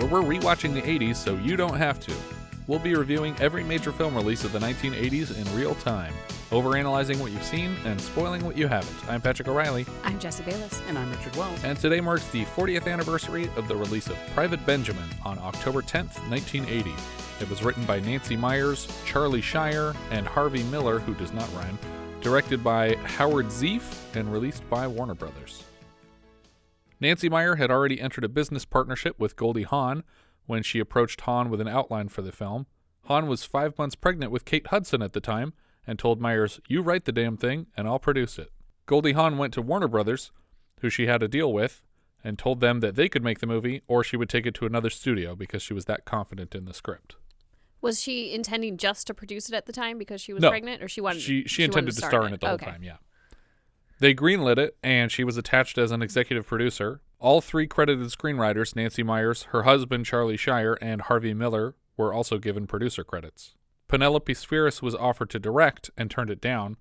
where we're rewatching the 80s so you don't have to. We'll be reviewing every major film release of the 1980s in real time, overanalyzing what you've seen and spoiling what you haven't. I'm Patrick O'Reilly, I'm Jesse Bayless. And I'm Richard Wells. and today marks the 40th anniversary of the release of Private Benjamin on October 10th, 1980. It was written by Nancy Meyers, Charlie Shyer, and Harvey Miller, who does not rhyme, directed by Howard Zieff, and released by Warner Brothers. Nancy Meyer had already entered a business partnership with Goldie Hawn when she approached Hawn with an outline for the film. Hawn was five months pregnant with Kate Hudson at the time and told Meyers, You write the damn thing and I'll produce it. Goldie Hawn went to Warner Brothers, who she had a deal with, and told them that they could make the movie or she would take it to another studio because she was that confident in the script. Was she intending just to produce it at the time because she was No. pregnant, or she wanted? She she, wanted intended to star in it the whole okay. time, yeah. They greenlit it, and she was attached as an executive producer. All three credited screenwriters, Nancy Meyers, her husband Charlie Shyer, and Harvey Miller, were also given producer credits. Penelope Spheeris was offered to direct and turned it down.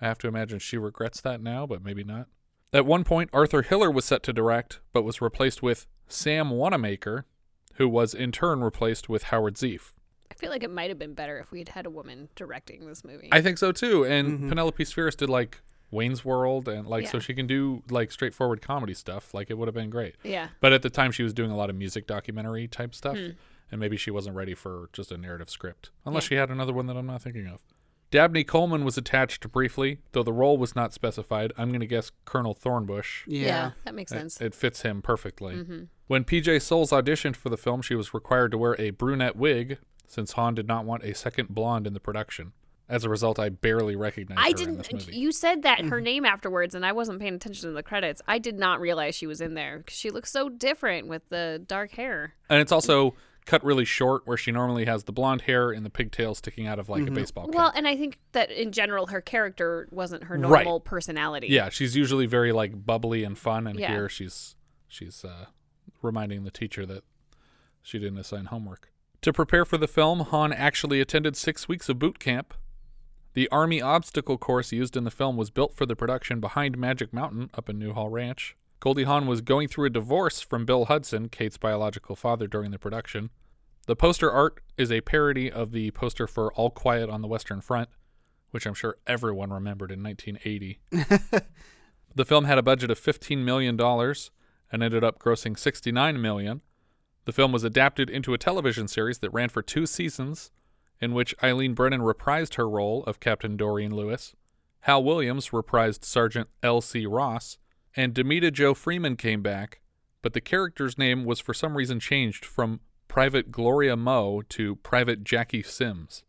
I have to imagine she regrets that now, but maybe not. At one point, Arthur Hiller was set to direct, but was replaced with Sam Wanamaker, who was in turn replaced with Howard Zieff. I feel like it might have been better if we had had a woman directing this movie. I think so too. And Mhm. Penelope Spheeris did like Wayne's World and like so she can do like straightforward comedy stuff. Like it would have been great. yeah. But at the time she was doing a lot of music documentary type stuff. Hmm. And maybe she wasn't ready for just a narrative script. Unless Yeah. she had another one that I'm not thinking of. Dabney Coleman was attached briefly, though the role was not specified. I'm going to guess Colonel Thornbush. Yeah. that makes sense. It, fits him perfectly. Mm-hmm. When PJ Soles auditioned for the film, she was required to wear a brunette wig since Hawn did not want a second blonde in the production. As a result, I barely recognized I her in this didn't. movie. You said that her name afterwards, and I wasn't paying attention to the credits. I did not realize she was in there because she looks so different with the dark hair. And it's also cut really short, where she normally has the blonde hair and the pigtails sticking out of like a baseball cap. Well, and I think that in general, her character wasn't her Right. normal personality. yeah, she's usually very like bubbly and fun, and Yeah. here she's she's uh, reminding the teacher that she didn't assign homework. To prepare for the film, Hawn actually attended six weeks of boot camp. The Army obstacle course used in the film was built for the production behind Magic Mountain up in Newhall Ranch. Goldie Hawn was going through a divorce from Bill Hudson, Kate's biological father, during the production. The poster art is a parody of the poster for All Quiet on the Western Front, which I'm sure everyone remembered in 1980. the film had a budget of $15 million and ended up grossing 69 million. The film was adapted into a television series that ran for two seasons, in which Eileen Brennan reprised her role of Captain Doreen Lewis, Hal Williams reprised Sergeant L.C. Ross, and Damita Jo Freeman came back, but the character's name was for some reason changed from Private Gloria Moe to Private Jackie Sims.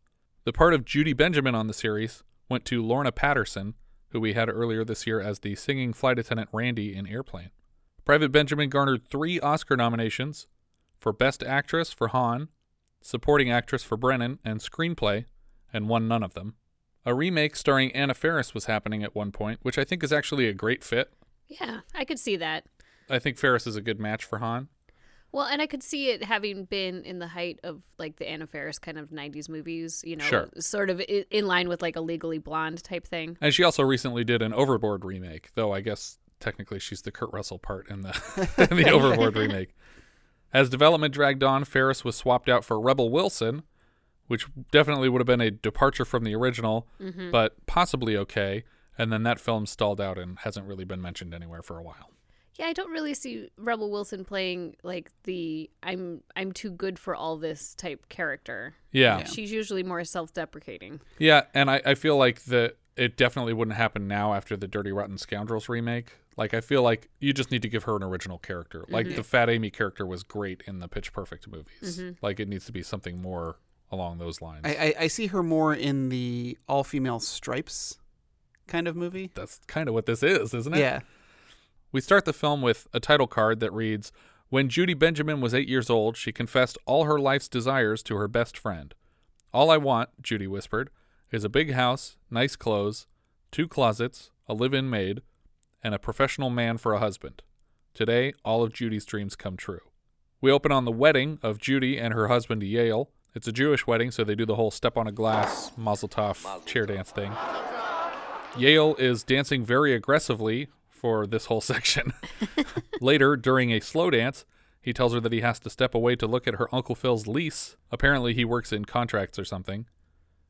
The part of Judy Benjamin on the series went to Lorna Patterson, who we had earlier this year as the singing flight attendant Randy in Airplane. Private Benjamin garnered three Oscar nominations for Best Actress for Hawn, Supporting Actress for Brennan, and Screenplay, and won none of them. A remake starring Anna Faris was happening at one point, which I think is actually a great fit. Yeah, I could see that. I think Faris is a good match for Hawn. Well, and I could see it having been in the height of like the Anna Faris kind of 90s movies, you know, Sure. sort of in line with like a Legally Blonde type thing. And she also recently did an Overboard remake, though I guess technically she's the Kurt Russell part in the in the Overboard remake. As development dragged on, Faris was swapped out for Rebel Wilson, which definitely would have been a departure from the original, mm-hmm. but possibly okay. And then that film stalled out and hasn't really been mentioned anywhere for a while. Yeah, I don't really see Rebel Wilson playing like the I'm I'm too good for all this type character. Yeah. She's usually more self-deprecating. Yeah, and I, I feel like that it definitely wouldn't happen now after the Dirty Rotten Scoundrels remake. Like I feel like you just need to give her an original character. Like the mm-hmm. Fat Amy character was great in the Pitch Perfect movies. Mm-hmm. Like it needs to be something more along those lines. I, I, I see her more in the all female stripes kind of movie. That's kind of what this is, isn't it? Yeah. We start the film with a title card that reads When Judy Benjamin was eight years old, she confessed all her life's desires to her best friend. All I want, Judy whispered, is a big house, nice clothes, two closets, a live in maid, and a professional man for a husband. Today, all of Judy's dreams come true. We open on the wedding of Judy and her husband Yale. It's a Jewish wedding, so they do the whole step on a glass, mazel tov, chair dance thing. Yale is dancing very aggressively for this whole section. Later, during a slow dance, he tells her that he has to step away to look at her Uncle Phil's lease. Apparently, he works in contracts or something.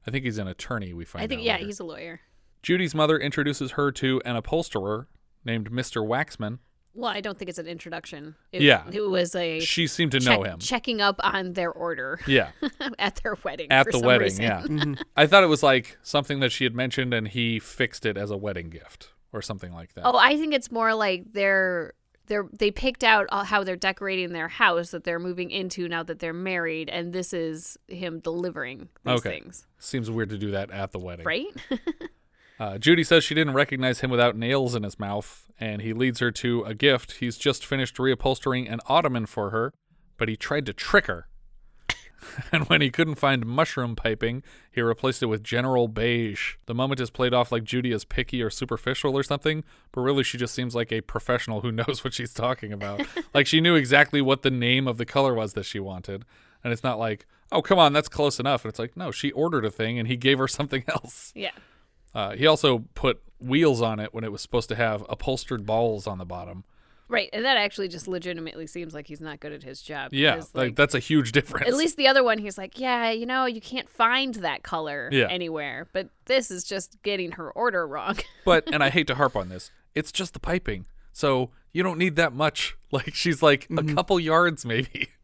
I think he's an attorney, we find I think out yeah, later. he's a lawyer. Judy's mother introduces her to an upholsterer named Mr. Waxman. Well, I don't think it's an introduction. It, Yeah. it was a She seemed to check- know him. checking up on their order Yeah, at their wedding. at for the some wedding. reason. Yeah. Mm-hmm. I thought it was like something that she had mentioned and he fixed it as a wedding gift or something like that. Oh, I think it's more like they're they're they picked out uh, how they're decorating their house that they're moving into now that they're married, and this is him delivering these Okay. things, Seems weird to do that at the wedding. right? Uh, Judy says she didn't recognize him without nails in his mouth, and he leads her to a gift. He's just finished reupholstering an ottoman for her, but he tried to trick her. and when he couldn't find mushroom piping, he replaced it with general beige. The moment is played off like Judy is picky or superficial or something, but really she just seems like a professional who knows what she's talking about. like she knew exactly what the name of the color was that she wanted. And it's not like, oh, come on, that's close enough. And it's like, no, she ordered a thing and he gave her something else. yeah. Uh, he also put wheels on it when it was supposed to have upholstered balls on the bottom. Right, and that actually just legitimately seems like he's not good at his job. Yeah, because, like, that's a huge difference. At least the other one, he's like, yeah, you know, you can't find that color Yeah. anywhere. But this is just getting her order wrong. but and I hate to harp on this, it's just the piping, so you don't need that much. Like she's like a couple yards maybe.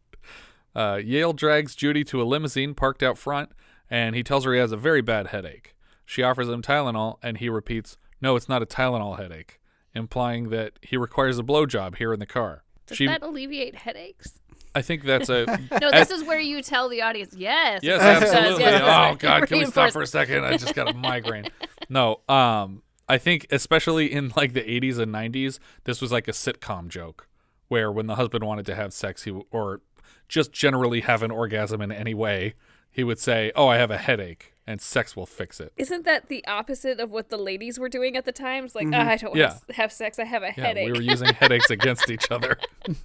Uh, Yale drags Judy to a limousine parked out front, and he tells her he has a very bad headache. She offers him Tylenol, and he repeats, "No, it's not a Tylenol headache," implying that he requires a blowjob here in the car. Does she, that alleviate headaches? I think that's a No, this is where you tell the audience, yes. Yes, absolutely. yes, oh that's God, can we stop for a second? I just got a migraine. No, um, I think especially in like the 80s and 90s, this was like a sitcom joke where when the husband wanted to have sex, he or just generally have an orgasm in any way, he would say, "Oh, I have a headache," and sex will fix it. Isn't that the opposite of what the ladies were doing at the time? It's like, "Ah, I don't Mm-hmm. Yeah. want to have sex. I have a Yeah, headache. we were using headaches against each other.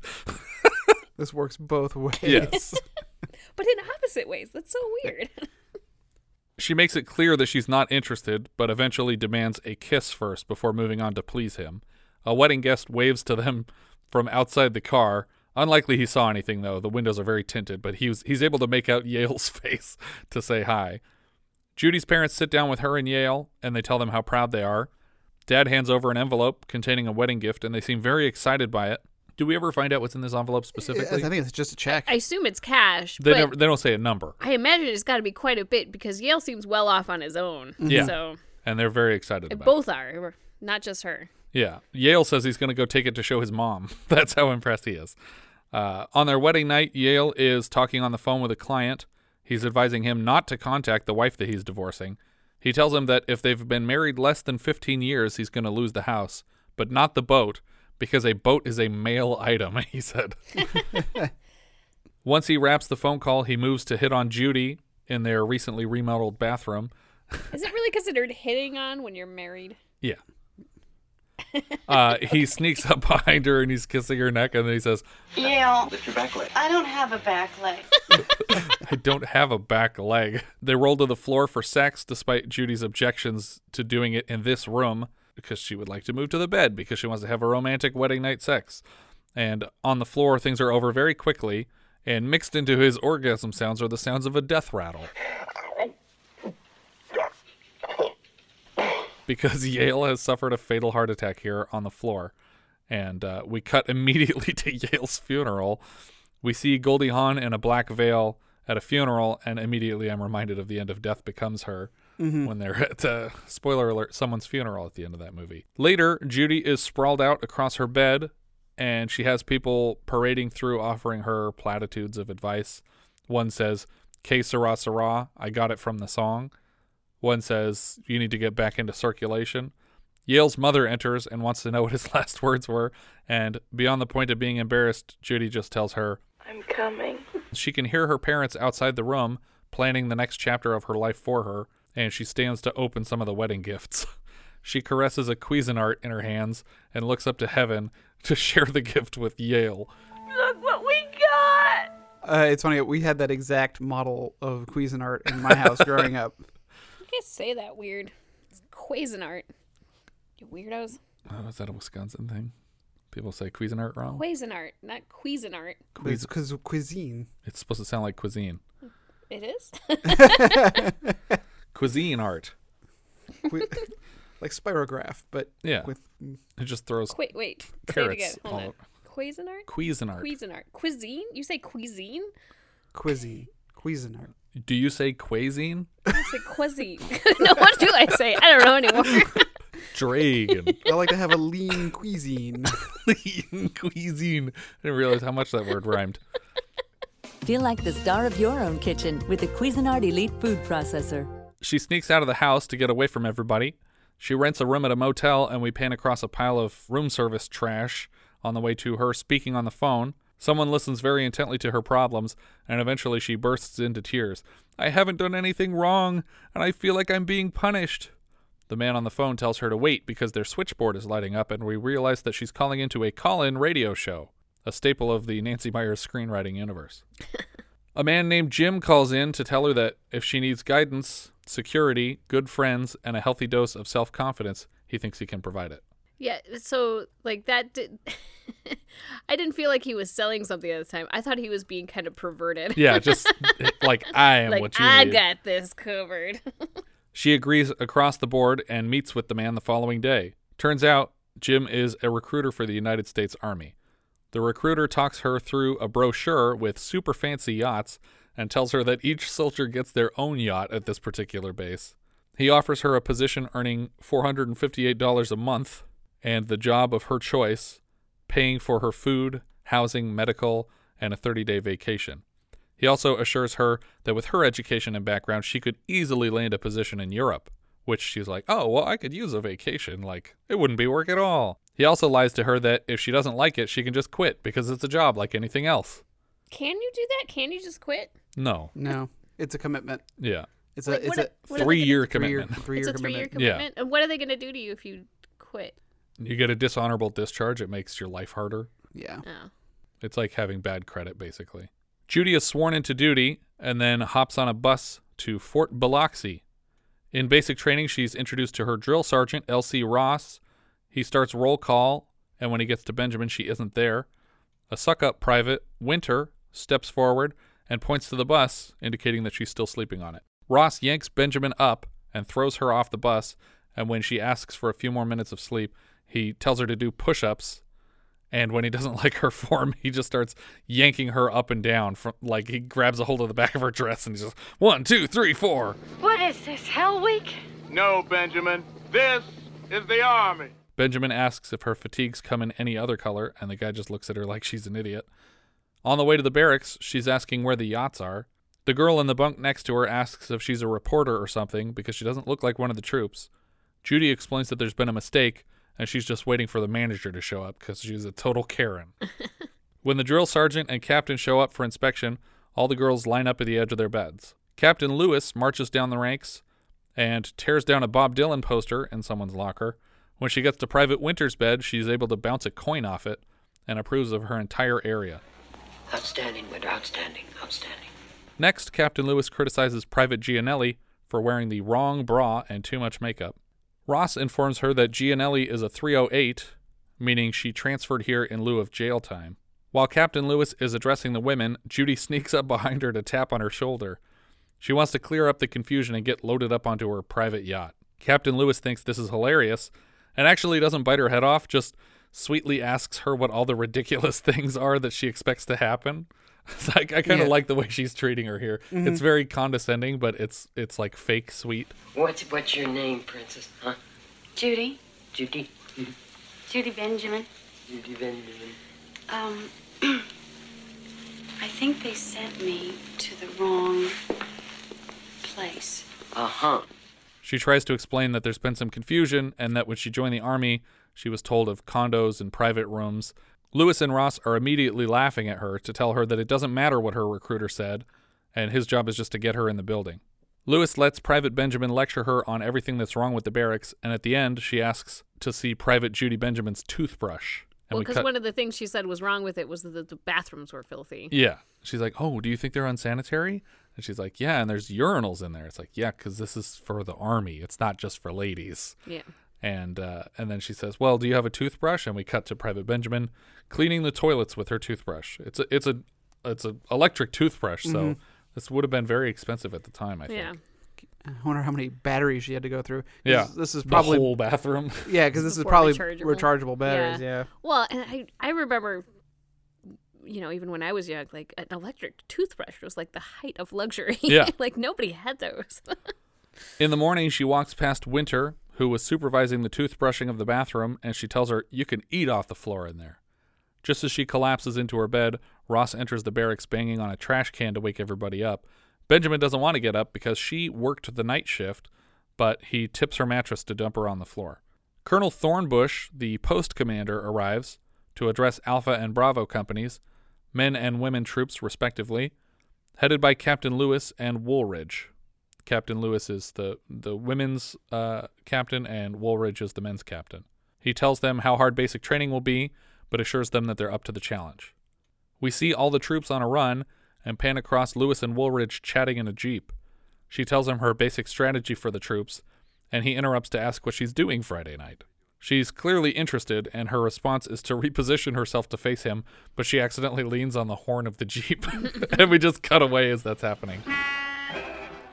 This works both ways. Yes. but in opposite ways. That's so weird. She makes it clear that she's not interested, but eventually demands a kiss first before moving on to please him. A wedding guest waves to them from outside the car. Unlikely he saw anything though. The windows are very tinted, but he was, he's able to make out Yale's face to say hi. Judy's parents sit down with her and Yale, and they tell them how proud they are. Dad hands over an envelope containing a wedding gift, and they seem very excited by it. Do we ever find out what's in this envelope specifically? I think it's just a check. I assume it's cash, They but never, they don't say a number, I imagine it's got to be quite a bit because Yale seems well off on his own. Mm-hmm. Yeah. So and they're very excited about it. both are, not just her. Yeah. Yale says he's going to go take it to show his mom. That's how impressed he is. Uh, on their wedding night, Yale is talking on the phone with a client. He's advising him not to contact the wife that he's divorcing. He tells him that if they've been married less than 15 years, he's going to lose the house, but not the boat, because a boat is a male item, he said. Once he wraps the phone call, he moves to hit on Judy in their recently remodeled bathroom. Is it really considered hitting on when you're married? Yeah. Uh, he sneaks up behind her and he's kissing her neck, and then he says, Yale, Lift your back leg. I don't have a back leg. I don't have a back leg. They roll to the floor for sex despite Judy's objections to doing it in this room because she would like to move to the bed because she wants to have a romantic wedding night sex. And on the floor, things are over very quickly, and mixed into his orgasm sounds are the sounds of a death rattle. Because Yale has suffered a fatal heart attack here on the floor. And uh, we cut immediately to Yale's funeral. We see Goldie Hawn in a black veil at a funeral, and immediately I'm reminded of the end of Death Becomes Her when they're at, uh, spoiler alert, someone's funeral at the end of that movie. Later, Judy is sprawled out across her bed, and she has people parading through offering her platitudes of advice. One says, K sera sera, I got it from the song. One says, You need to get back into circulation. Yale's mother enters and wants to know what his last words were, and beyond the point of being embarrassed, Judy just tells her I'm coming. she can hear her parents outside the room planning the next chapter of her life for her, and she stands to open some of the wedding gifts. She caresses a Cuisinart in her hands and looks up to heaven to share the gift with Yale. Look what we got. Uh, it's funny. We had that exact model of Cuisinart in my house growing up. You can't say that weird. It's Cuisinart. You weirdos. Oh, is that a Wisconsin thing? People say Cuisinart wrong? Cuisinart, not Cuisinart. Cuis- Because cuisine. It's supposed to sound like cuisine. It is? Cuisine art. Qui- like spirograph, but Yeah. with It just throws Wait, wait. Say it again. parrots Hold all on. Cuisinart? Cuisinart. Cuisinart. Cuisine? You say cuisine? cuisine. Cuisinart. Do you say cuisine? I say cuisine. no, what do I say? I don't know anymore. Dragon. I like to have a lean cuisine. Lean cuisine. I didn't realize how much that word rhymed. Feel like the star of your own kitchen with the Cuisinart Elite Food Processor. She sneaks out of the house to get away from everybody. She rents a room at a motel, and we pan across a pile of room service trash on the way to her speaking on the phone. Someone listens very intently to her problems, and eventually she bursts into tears. I haven't done anything wrong, and I feel like I'm being punished. The man on the phone tells her to wait because their switchboard is lighting up, and we realize that she's calling into a call in radio show, a staple of the Nancy Meyers screenwriting universe. A man named Jim calls in to tell her that if she needs guidance, security, good friends, and a healthy dose of self confidence, he thinks he can provide it. Yeah, so, like, that did. I didn't feel like he was selling something at the time. I thought he was being kind of perverted. Yeah, just like I am like, what you I need. got this covered. She agrees across the board and meets with the man the following day. Turns out Jim is a recruiter for the United States Army. The recruiter talks her through a brochure with super fancy yachts and tells her that each soldier gets their own yacht at this particular base. He offers her a position earning $458 a month and the job of her choice, paying for her food, housing, medical, and a 30 day vacation. He also assures her that with her education and background, she could easily land a position in Europe, which she's like, oh, well, I could use a vacation. Like, it wouldn't be work at all. He also lies to her that if she doesn't like it, she can just quit because it's a job like anything else. Can you do that? Can you just quit? No. No, it's a commitment. Yeah. It's Like, a it's what a a- what are they Three year three year commitment. three It's year a three year commitment. Yeah. commitment. And what are they going to do to you if you quit? You get a dishonorable discharge, it makes your life harder. Yeah. Oh. It's like having bad credit, basically. Judy is sworn into duty and then hops on a bus to Fort Biloxi. In basic training, she's introduced to her drill sergeant, L.C. Ross. He starts roll call, and when he gets to Benjamin, she isn't there. A suck up private, Winter, steps forward and points to the bus, indicating that she's still sleeping on it. Ross yanks Benjamin up and throws her off the bus, and when she asks for a few more minutes of sleep, he tells her to do push ups and when he doesn't like her form, he just starts yanking her up and down. From like he grabs a hold of the back of her dress and he's just one, two, three, four. What is this, Hell Week? No, Benjamin. This is the Army. Benjamin asks if her fatigues come in any other color, and the guy just looks at her like she's an idiot. On the way to the barracks, she's asking where the yachts are. The girl in the bunk next to her asks if she's a reporter or something because she doesn't look like one of the troops. Judy explains that there's been a mistake and she's just waiting for the manager to show up because she's a total Karen. when the drill sergeant and captain show up for inspection, all the girls line up at the edge of their beds. Captain Lewis marches down the ranks and tears down a Bob Dylan poster in someone's locker. When she gets to Private Winter's bed, she's able to bounce a coin off it and approves of her entire area. Outstanding, Winter. Outstanding. Outstanding. Next, Captain Lewis criticizes Private Gianelli for wearing the wrong bra and too much makeup. Ross informs her that Gianelli is a 308, meaning she transferred here in lieu of jail time. While Captain Lewis is addressing the women, Judy sneaks up behind her to tap on her shoulder. She wants to clear up the confusion and get loaded up onto her private yacht. Captain Lewis thinks this is hilarious and actually doesn't bite her head off, just sweetly asks her what all the ridiculous things are that she expects to happen. It's like I kind of Yeah. like the way she's treating her here. It's very condescending, but it's it's like fake sweet. What's what's your name, Princess? Huh? Judy. Judy. Judy Benjamin. Judy Benjamin. Um, I think they sent me to the wrong place. Uh huh. She tries to explain that there's been some confusion and that when she joined the army, she was told of condos and private rooms. Lewis and Ross are immediately laughing at her to tell her that it doesn't matter what her recruiter said, and his job is just to get her in the building. Lewis lets Private Benjamin lecture her on everything that's wrong with the barracks, and at the end, she asks to see Private Judy Benjamin's toothbrush. And Well, we because cut- one of the things she said was wrong with it was that the bathrooms were filthy. Yeah. She's like, "Oh, do you think they're unsanitary?" And she's like, "Yeah, and there's urinals in there." It's like, "Yeah, because this is for the army. It's not just for ladies." Yeah. And uh, and then she says, "Well, do you have a toothbrush?" And we cut to Private Benjamin cleaning the toilets with her toothbrush. It's a it's a it's a electric toothbrush, so Mhm. this would have been very expensive at the time. I think. Yeah. I wonder how many batteries she had to go through. Yeah, This is the probably whole bathroom. Yeah, because this is probably rechargeable. rechargeable batteries. Yeah. Well, and I I remember, you know, even when I was young, like an electric toothbrush was like the height of luxury. Yeah. like nobody had those. In the morning, she walks past Winter, who was supervising the toothbrushing of the bathroom, and she tells her, You can eat off the floor in there. Just as she collapses into her bed, Ross enters the barracks banging on a trash can to wake everybody up. Benjamin doesn't want to get up because she worked the night shift, but he tips her mattress to dump her on the floor. Colonel Thornbush, the post commander, arrives to address Alpha and Bravo companies, men and women troops respectively, headed by Captain Lewis and Woolridge. Captain Lewis is the the women's uh, captain, and Woolridge is the men's captain. He tells them how hard basic training will be, but assures them that they're up to the challenge. We see all the troops on a run and pan across Lewis and Woolridge chatting in a jeep. She tells him her basic strategy for the troops, and he interrupts to ask what she's doing Friday night. She's clearly interested, and her response is to reposition herself to face him, but she accidentally leans on the horn of the jeep, and we just cut away as that's happening.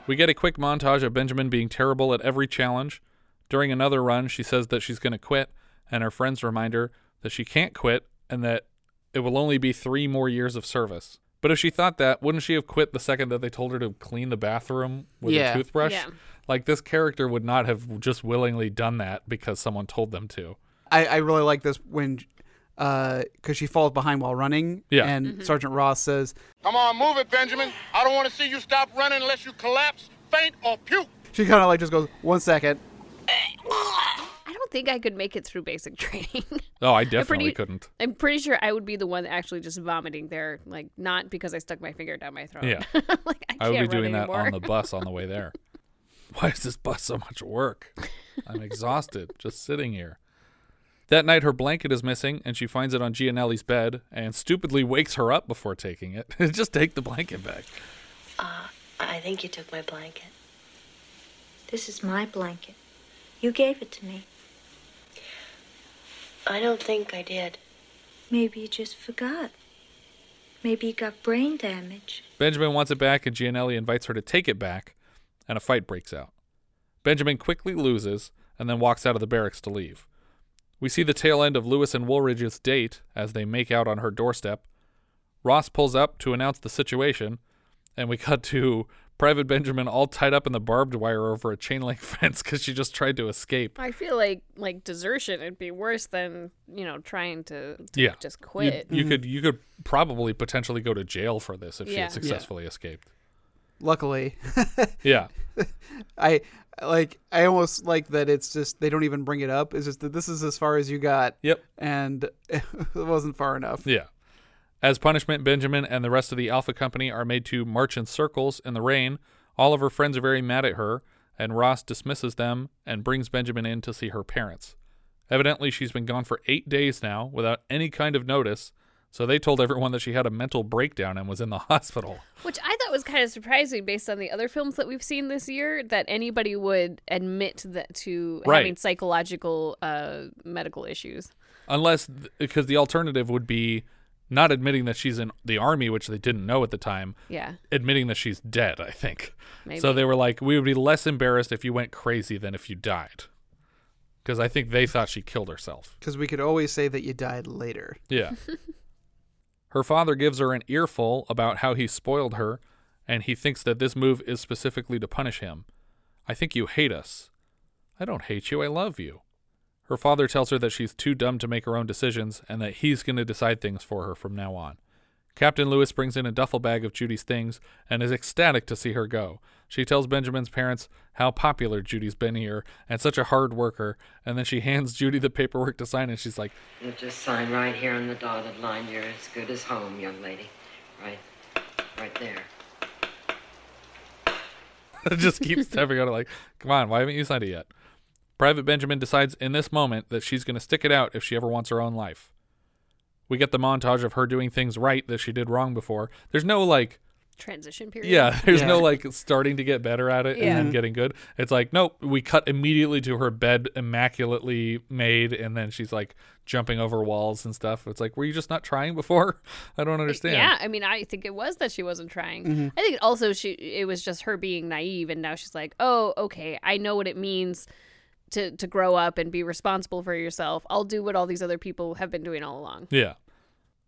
We get a quick montage of Benjamin being terrible at every challenge. During another run, she says that she's going to quit, and her friends remind her that she can't quit and that it will only be three more years of service. But if she thought that, wouldn't she have quit the second that they told her to clean the bathroom with Yeah. a toothbrush? Yeah. Like this character would not have just willingly done that because someone told them to. I, I really like this when, Uh, because she falls behind while running. Yeah. And mm-hmm. Sergeant Ross says, Come on, move it, Benjamin. I don't want to see you stop running unless you collapse, faint, or puke. she kind of like just goes, one second. I don't think I could make it through basic training. Oh, I I'm definitely pretty- couldn't. I'm pretty sure I would be the one actually just vomiting there, like not because I stuck my finger down my throat. Yeah. like I, I would be can't run doing that on the bus on the way there. Why is this bus so much work? I'm exhausted just sitting here. That night, her blanket is missing, and she finds it on Gianelli's bed and stupidly wakes her up before taking it. just take the blanket back. Uh, I think you took my blanket. This is my blanket. You gave it to me. I don't think I did. Maybe you just forgot. Maybe you got brain damage. Benjamin wants it back, and Gianelli invites her to take it back, and a fight breaks out. Benjamin quickly loses and then walks out of the barracks to leave. We see the tail end of Lewis and Woolridge's date as they make out on her doorstep. Ross pulls up to announce the situation, and we cut to Private Benjamin all tied up in the barbed wire over a chain link fence because she just tried to escape. I feel like like desertion would be worse than you know trying to, to Yeah, just You- quit. You, could you could probably potentially go to jail for this if she had successfully escaped. Luckily, Yeah. I like. I almost like that. It's just they don't even bring it up. It's just that this is as far as you got. Yep. And it wasn't far enough. Yeah. As punishment, Benjamin and the rest of the Alpha Company are made to march in circles in the rain. All of her friends are very mad at her, and Ross dismisses them and brings Benjamin in to see her parents. Evidently, she's been gone for eight days now without any kind of notice, so they told everyone that she had a mental breakdown and was in the hospital. Which I thought was kind of surprising based on the other films that we've seen this year that anybody would admit that to Right. having psychological uh, medical issues. Unless, because the alternative would be not admitting that she's in the army, which they didn't know at the time, Yeah. admitting that she's dead, I think. Maybe. So they were like, we would be less embarrassed if you went crazy than if you died. Because I think they thought she killed herself. Because we could always say that you died later. Yeah. her father gives her an earful about how he spoiled her, and he thinks that this move is specifically to punish him. I think you hate us. I don't hate you, I love you. Her father tells her that she's too dumb to make her own decisions and that he's going to decide things for her from now on. Captain Lewis brings in a duffel bag of Judy's things and is ecstatic to see her go. She tells Benjamin's parents how popular Judy's been here and such a hard worker, and then she hands Judy the paperwork to sign, and she's like, You just sign right here on the dotted line. You're as good as home, young lady. Right, right there. just keeps stepping on it like, come on, why haven't you signed it yet? Private Benjamin decides in this moment that she's going to stick it out if she ever wants her own life. We get the montage of her doing things right that she did wrong before. There's no like, Transition period. yeah, there's no like starting to get better at it Yeah. and then getting good. It's like, nope, we cut immediately to her bed immaculately made, and then she's like jumping over walls and stuff. It's like, were you just not trying before? I don't understand. Yeah, I mean, I think it was that she wasn't trying. Mm-hmm. I think also she it was just her being naive, and now she's like, oh, okay, I know what it means to to grow up and be responsible for yourself. I'll do what all these other people have been doing all along. Yeah.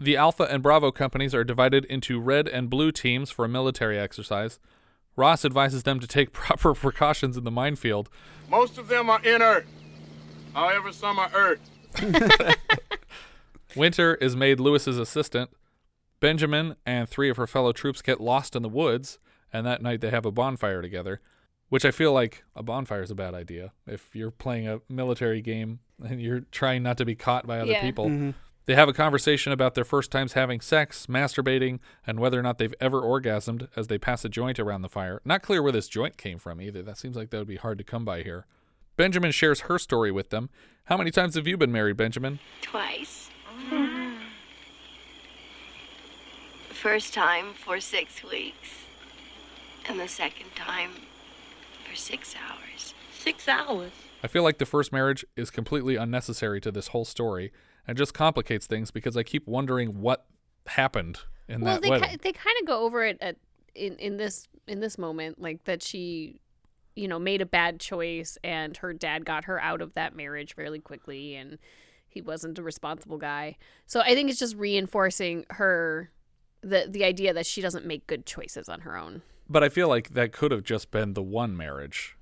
The Alpha and Bravo companies are divided into red and blue teams for a military exercise. Ross advises them to take proper precautions in the minefield. Most of them are inert. However, some are earth. Winter is made Lewis's assistant. Benjamin and three of her fellow troops get lost in the woods, and that night they have a bonfire together, which I feel like a bonfire is a bad idea. If you're playing a military game and you're trying not to be caught by other Yeah. people, mm-hmm. they have a conversation about their first times having sex, masturbating, and whether or not they've ever orgasmed as they pass a joint around the fire. Not clear where this joint came from either. That seems like that would be hard to come by here. Benjamin shares her story with them. How many times have you been married, Benjamin? Twice. The first time for six weeks, and the second time for six hours. Six hours. I feel like the first marriage is completely unnecessary to this whole story and just complicates things because I keep wondering what happened in well, that they wedding. ki- they kind of go over it at in in this in this moment, like that she, you know, made a bad choice, and her dad got her out of that marriage fairly quickly, and he wasn't a responsible guy. So I think it's just reinforcing her the the idea that she doesn't make good choices on her own. But I feel like that could have just been the one marriage.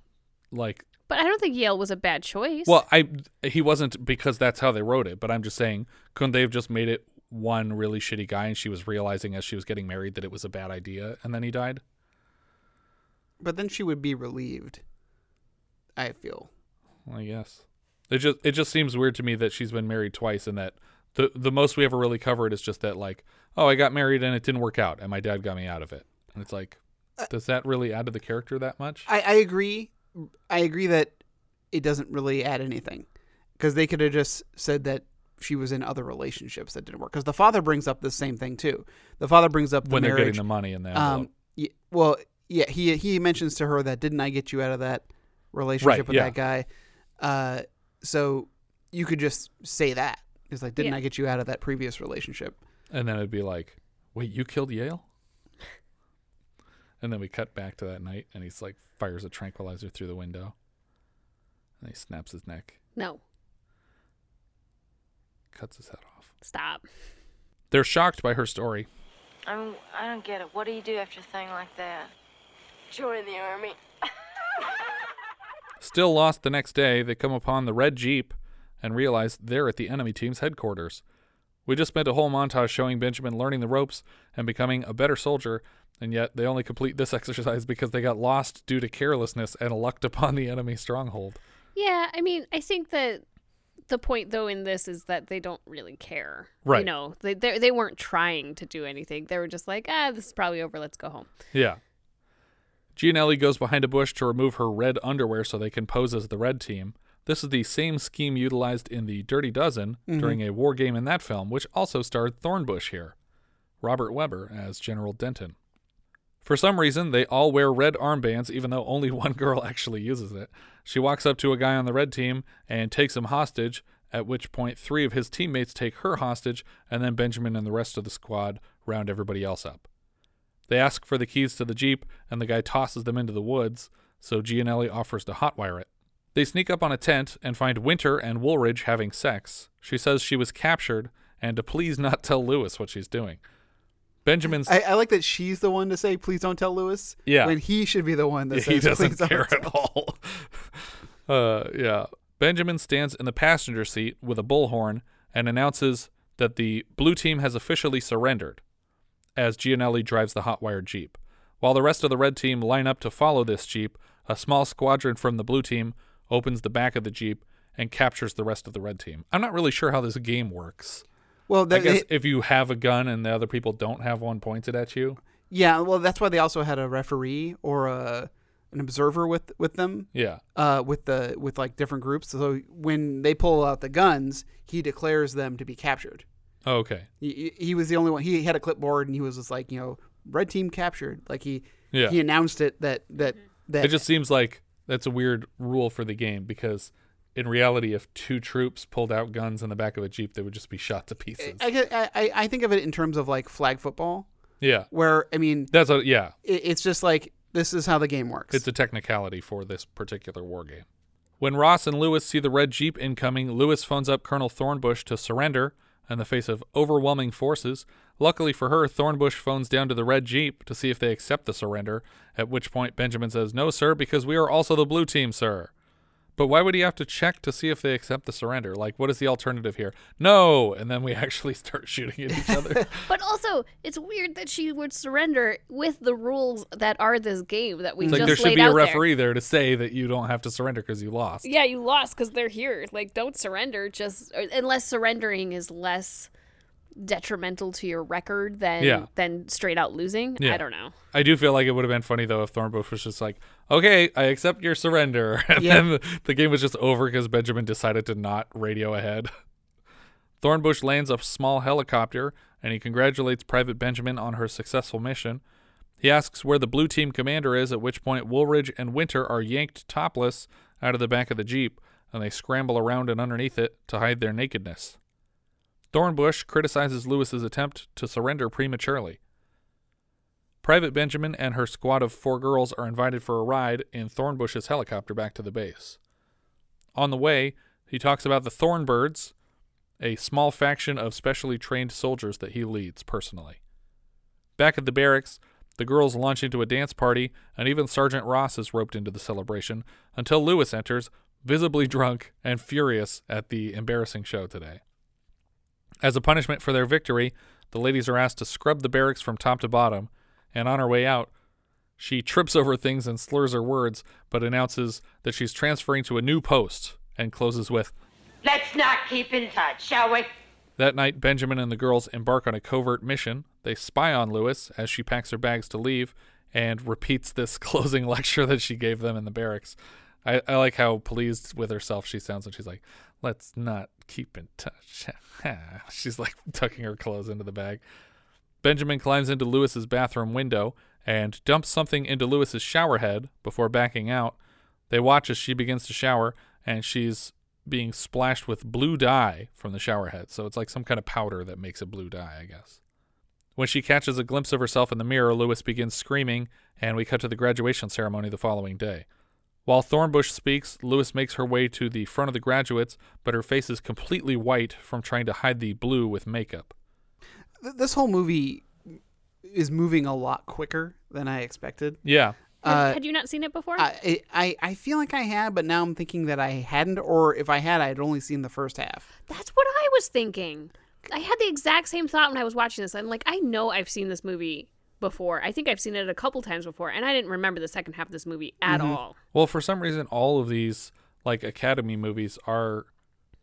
Like, But I don't think Yale was a bad choice. well, I he wasn't because that's how they wrote it, but I'm just saying, couldn't they have just made it one really shitty guy and she was realizing as she was getting married that it was a bad idea and then he died? But then she would be relieved. I feel. I guess. It just it just seems weird to me that she's been married twice and that the the most we ever really covered is just that like, oh, I got married and it didn't work out and my dad got me out of it. And it's like, does that really add to the character that much? I, I agree. I agree that it doesn't really add anything because they could have just said that she was in other relationships that didn't work. Because the father brings up the same thing too. The father brings up the when they're marriage. getting the money in the um, envelope. y- well, yeah, he he mentions to her that didn't I get you out of that relationship Right, with yeah. that guy? Uh, so you could just say that. It's like, didn't Yeah. I get you out of that previous relationship? and then it'd be like, wait, you killed Yale? And then we cut back to that night and he's like fires a tranquilizer through the window. And he snaps his neck, no, cuts his head off. stop. They're shocked by her story. I don't, I don't get it. What do you do after a thing like that? Join the army. Still lost the next day, they come upon the red Jeep and realize they're at the enemy team's headquarters. We just spent a whole montage showing Benjamin learning the ropes and becoming a better soldier, and yet they only complete this exercise because they got lost due to carelessness and lucked upon the enemy stronghold. Yeah, I mean, I think that the point though in this is that they don't really care. Right. You know, they they they weren't trying to do anything. They were just like, ah, this is probably over. Let's go home. Yeah. Gianelli goes behind a bush to remove her red underwear so they can pose as the red team. This is the same scheme utilized in the Dirty Dozen mm-hmm. during a war game in that film, which also starred Thornbush here. Robert Webber as General Denton. For some reason, they all wear red armbands, even though only one girl actually uses it. She walks up to a guy on the red team and takes him hostage, at which point three of his teammates take her hostage, and then Benjamin and the rest of the squad round everybody else up. They ask for the keys to the Jeep, and the guy tosses them into the woods, so Gianelli offers to hotwire it. They sneak up on a tent and find Winter and Woolridge having sex. She says she was captured and to please not tell Lewis what she's doing. Benjamin's I, I like that she's the one to say, "Please don't tell Lewis." Yeah. when he should be the one that he says, doesn't "Please don't care tell." at all. uh, yeah. Benjamin stands in the passenger seat with a bullhorn and announces that the blue team has officially surrendered. as Gianelli drives the hot wired Jeep. While the rest of the red team line up to follow this Jeep, a small squadron from the blue team opens the back of the Jeep and captures the rest of the red team. I'm not really sure how this game works. Well, I guess they- if you have a gun and the other people don't have one pointed at you, Yeah, well, that's why they also had a referee or a an observer with with them. Yeah. Uh, with the with like different groups. So when they pull out the guns, he declares them to be captured. oh, okay. He, he was the only one. He had a clipboard and he was just like, you know, red team captured. Like he Yeah. he announced it that that that It just seems like that's a weird rule for the game because in reality, if two troops pulled out guns in the back of a Jeep, they would just be shot to pieces. I, I I think of it in terms of like flag football, Yeah. where I mean That's a, yeah. it, it's just like this is how the game works. It's a technicality for this particular war game. When Ross and Lewis see the red Jeep incoming, Lewis phones up Colonel Thornbush to surrender in the face of overwhelming forces. Luckily for her, Thornbush phones down to the red Jeep to see if they accept the surrender, at which point Benjamin says, No, sir, because we are also the blue team, sir. But why would he have to check to see if they accept the surrender? Like, what is the alternative here? No! And then we actually start shooting at each other. But also, it's weird that she would surrender with the rules that are this game that we it's just like there should be a out there. referee there. to say that you don't have to surrender because you lost. Yeah, you lost because they're here. Like, don't surrender. Just unless surrendering is less detrimental to your record than Yeah. than straight out losing. Yeah. I don't know. I do feel like it would have been funny though if Thornbush was just like, "Okay, I accept your surrender," and Yeah. then the game was just over because Benjamin decided to not radio ahead. Thornbush lands a small helicopter and he congratulates Private Benjamin on her successful mission. He asks where the blue team commander is, at which point Woolridge and Winter are yanked topless out of the back of the Jeep and they scramble around and underneath it to hide their nakedness. Thornbush criticizes Lewis's attempt to surrender prematurely. Private Benjamin and her squad of four girls are invited for a ride in Thornbush's helicopter back to the base. On the way, he talks about the Thornbirds, a small faction of specially trained soldiers that he leads personally. Back at the barracks, the girls launch into a dance party, and even Sergeant Ross is roped into the celebration until Lewis enters, visibly drunk and furious at the embarrassing show today. As a punishment for their victory, the ladies are asked to scrub the barracks from top to bottom, and on her way out, she trips over things and slurs her words, but announces that she's transferring to a new post and closes with, Let's not keep in touch, shall we? That night, Benjamin and the girls embark on a covert mission. They spy on Lewis as she packs her bags to leave and repeats this closing lecture that she gave them in the barracks. I, I like how pleased with herself she sounds when she's like, let's not keep in touch. she's like tucking her clothes into the bag. Benjamin climbs into Lewis's bathroom window and dumps something into Lewis's shower head before backing out. They watch as she begins to shower and she's being splashed with blue dye from the shower head. So it's like some kind of powder that makes a blue dye, I guess. When she catches a glimpse of herself in the mirror, Lewis begins screaming, and we cut to the graduation ceremony the following day. While Thornbush speaks, Lewis makes her way to the front of the graduates, but her face is completely white from trying to hide the blue with makeup. This whole movie is moving a lot quicker than I expected. Yeah. Had, Uh, had you not seen it before? I, I I feel like I had, but now I'm thinking that I hadn't, or if I had, I had only seen the first half. That's what I was thinking. I had the exact same thought when I was watching this. I'm like, I know I've seen this movie before. I think I've seen it a couple times before, and I didn't remember the second half of this movie at Mhm. all. Well, for some reason, all of these like Academy movies are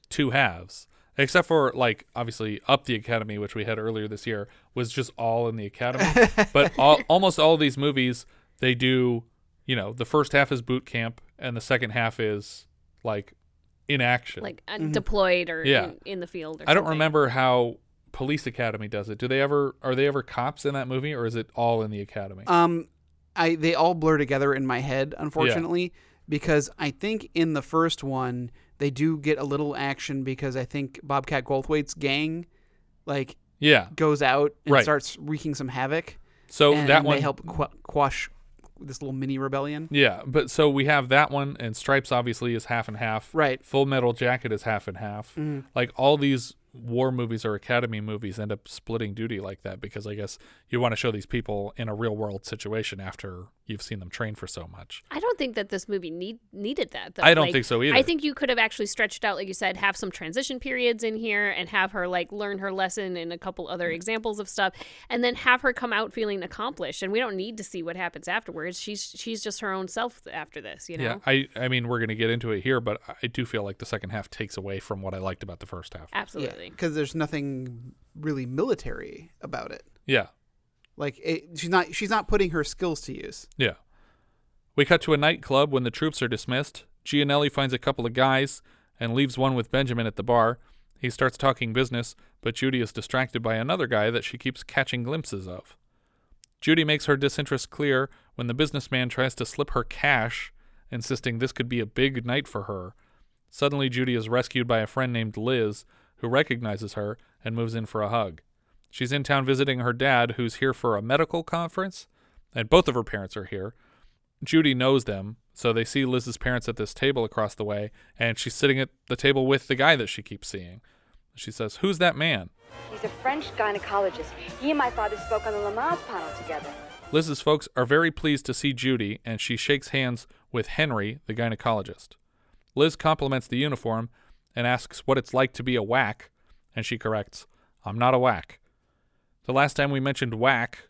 two halves, except for like obviously Up the Academy, which we had earlier this year, was just all in the Academy. but all, almost all of these movies, they do, you know, the first half is boot camp, and the second half is like in action. Like uh, deployed or Yeah. in, in the field. Or I don't something. remember how Police Academy does it. Do they ever are they ever cops in that movie, or is it all in the Academy? Um, I they all blur together in my head, unfortunately, because I think in the first one they do get a little action because I think Bobcat Goldthwait's gang, like, Yeah. goes out and Right. starts wreaking some havoc. So and that they one- help qu- quash this little mini rebellion. Yeah, but so we have that one, and Stripes obviously is half and half. Right. Full Metal Jacket is half and half. Mhm. Like all these war movies or academy movies end up splitting duty like that because I guess you want to show these people in a real world situation after you've seen them train for so much. I don't think that this movie need needed that. Though. I don't Like, think so either. I think you could have actually stretched out, like you said, have some transition periods in here and have her like learn her lesson and a couple other mm. examples of stuff, and then have her come out feeling accomplished. And we don't need to see what happens afterwards. She's she's just her own self after this, you know. Yeah, I I mean we're gonna get into it here, but I do feel like the second half takes away from what I liked about the first half. Absolutely. Because there's nothing really military about it. Yeah, Like it, she's not she's not putting her skills to use. yeah. We cut to a nightclub when the troops are dismissed. Gianelli finds a couple of guys and leaves one with Benjamin at the bar. He starts talking business, but Judy is distracted by another guy that she keeps catching glimpses of. Judy makes her disinterest clear when the businessman tries to slip her cash, insisting this could be a big night for her. Suddenly, Judy is rescued by a friend named Liz, who recognizes her and moves in for a hug. She's in town visiting her dad, who's here for a medical conference, and both of her parents are here. Judy knows them, so they see Liz's parents at this table across the way, and she's sitting at the table with the guy that she keeps seeing. She says, Who's that man? He's a French gynecologist. He and my father spoke on the Lamaze panel together. Liz's folks are very pleased to see Judy, and she shakes hands with Henry, the gynecologist. Liz compliments the uniform and asks what it's like to be a whack, and she corrects, I'm not a whack. The last time we mentioned whack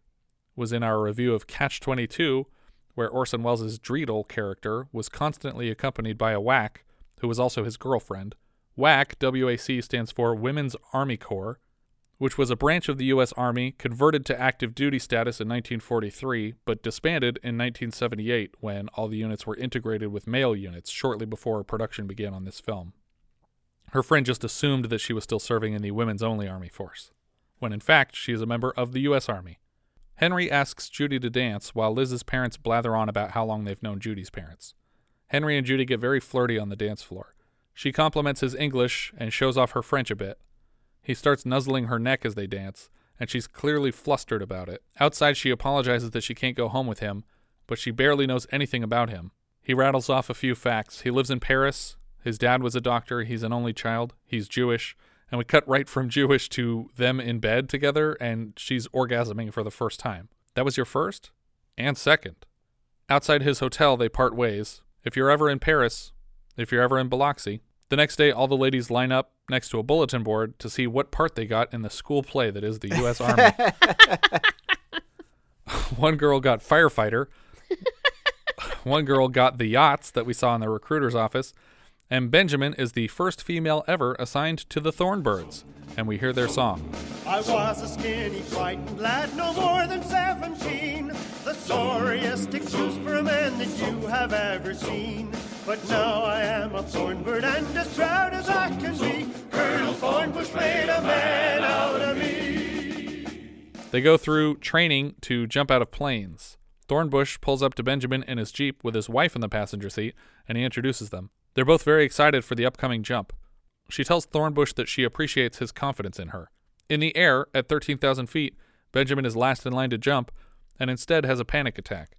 was in our review of Catch 22, where Orson Welles' Dreedle character was constantly accompanied by a whack, who was also his girlfriend. WAC, WAC, stands for Women's Army Corps, which was a branch of the U.S. Army converted to active duty status in 1943, but disbanded in 1978 when all the units were integrated with male units shortly before production began on this film. Her friend just assumed that she was still serving in the Women's Only Army Force, when in fact she is a member of the U.S. Army. Henry asks Judy to dance while Liz's parents blather on about how long they've known Judy's parents. Henry and Judy get very flirty on the dance floor. She compliments his English and shows off her French a bit. He starts nuzzling her neck as they dance, and she's clearly flustered about it. Outside, she apologizes that she can't go home with him, but she barely knows anything about him. He rattles off a few facts. He lives in Paris. His dad was a doctor. He's an only child. He's Jewish. And we cut right from Jewish to them in bed together, and she's orgasming for the first time. That was your first? And second. Outside his hotel, they part ways. If you're ever in Paris, if you're ever in Biloxi, the next day all the ladies line up next to a bulletin board to see what part they got in the school play that is the U.S. Army. One girl got firefighter. One girl got the yachts that we saw in the recruiter's office. And Benjamin is the first female ever assigned to the Thornbirds. And we hear their song. I was a skinny, frightened lad, no more than seventeen. The sorriest excuse for a man that you have ever seen. But now I am a thornbird and as proud as I can be. Colonel Thornbush made a man out of me. They go through training to jump out of planes. Thornbush pulls up to Benjamin in his Jeep with his wife in the passenger seat, and he introduces them. They're both very excited for the upcoming jump. She tells Thornbush that she appreciates his confidence in her. In the air, at 13,000 feet, Benjamin is last in line to jump, and instead has a panic attack.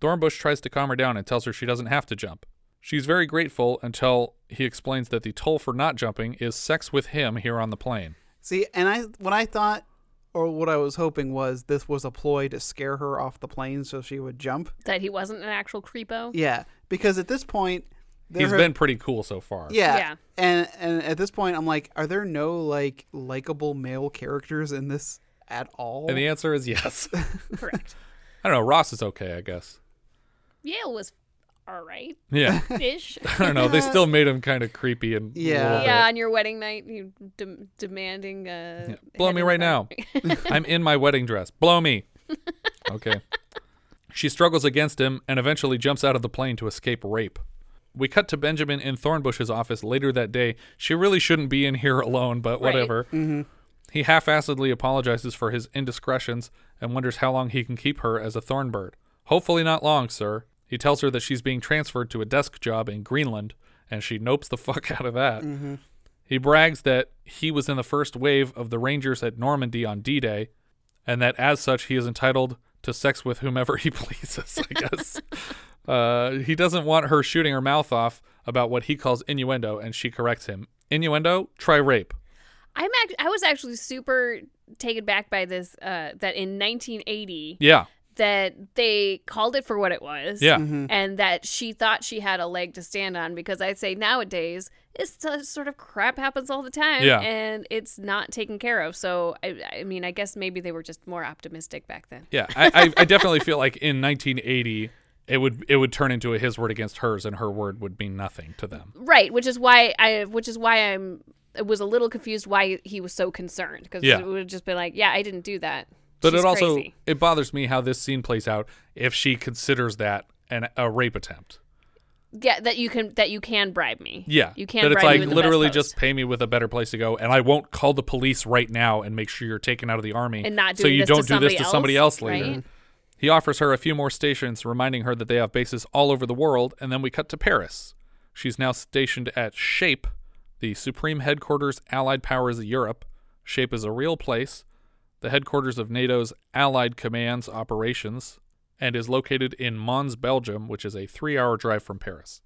Thornbush tries to calm her down and tells her she doesn't have to jump. She's very grateful until he explains that the toll for not jumping is sex with him here on the plane. See, and I what I thought or what I was hoping was this was a ploy to scare her off the plane so she would jump. That he wasn't an actual creepo. Yeah, because at this point there He's have- been pretty cool so far. Yeah. Yeah. And and at this point I'm like are there no like likable male characters in this at all? And the answer is yes. Correct. I don't know. Ross is okay, I guess. Yale was all right. Yeah. Ish. I don't know. They still made him kind of creepy and yeah. Yeah, on your wedding night, you dem- demanding. Uh, Yeah. Blow me right now. I'm in my wedding dress. Blow me. Okay. She struggles against him and eventually jumps out of the plane to escape rape. We cut to Benjamin in Thornbush's office later that day. She really shouldn't be in here alone, but Right. whatever. Mhm. He half assedly apologizes for his indiscretions and wonders how long he can keep her as a Thornbird. Hopefully, not long, sir. He tells her that she's being transferred to a desk job in Greenland, and she nopes the fuck out of that. Mhm. He brags that he was in the first wave of the Rangers at Normandy on D Day, and that as such he is entitled to sex with whomever he pleases, I guess. uh, he doesn't want her shooting her mouth off about what he calls innuendo, and she corrects him. Innuendo? Try rape. I'm act- I was actually super taken back by this uh, that in 1980 Yeah. that they called it for what it was. Yeah. Mhm. And that she thought she had a leg to stand on because I'd say nowadays it's the sort of crap happens all the time Yeah. and it's not taken care of. So I I mean I guess maybe they were just more optimistic back then. Yeah, I, I, I definitely feel like in 1980 it would it would turn into a his word against hers, and her word would mean nothing to them. Right, which is why I which is why I'm I was a little confused why he was so concerned because Yeah. it would have just been like, yeah, I didn't do that. But She's it also crazy. it bothers me how this scene plays out if she considers that an a rape attempt. yeah that you can that you can bribe me. Yeah, you can that it's like literally just pay me with a better place to go, and I won't call the police right now and make sure you're taken out of the army, And not so you don't do this to somebody else, else later. right? He offers her a few more stations, reminding her that they have bases all over the world, and then we cut to Paris. She's now stationed at SHAPE, the Supreme Headquarters Allied Powers of Europe. SHAPE is a real place, the headquarters of NATO's Allied Commands operations, and is located in Mons, Belgium, which is a three hour drive from Paris.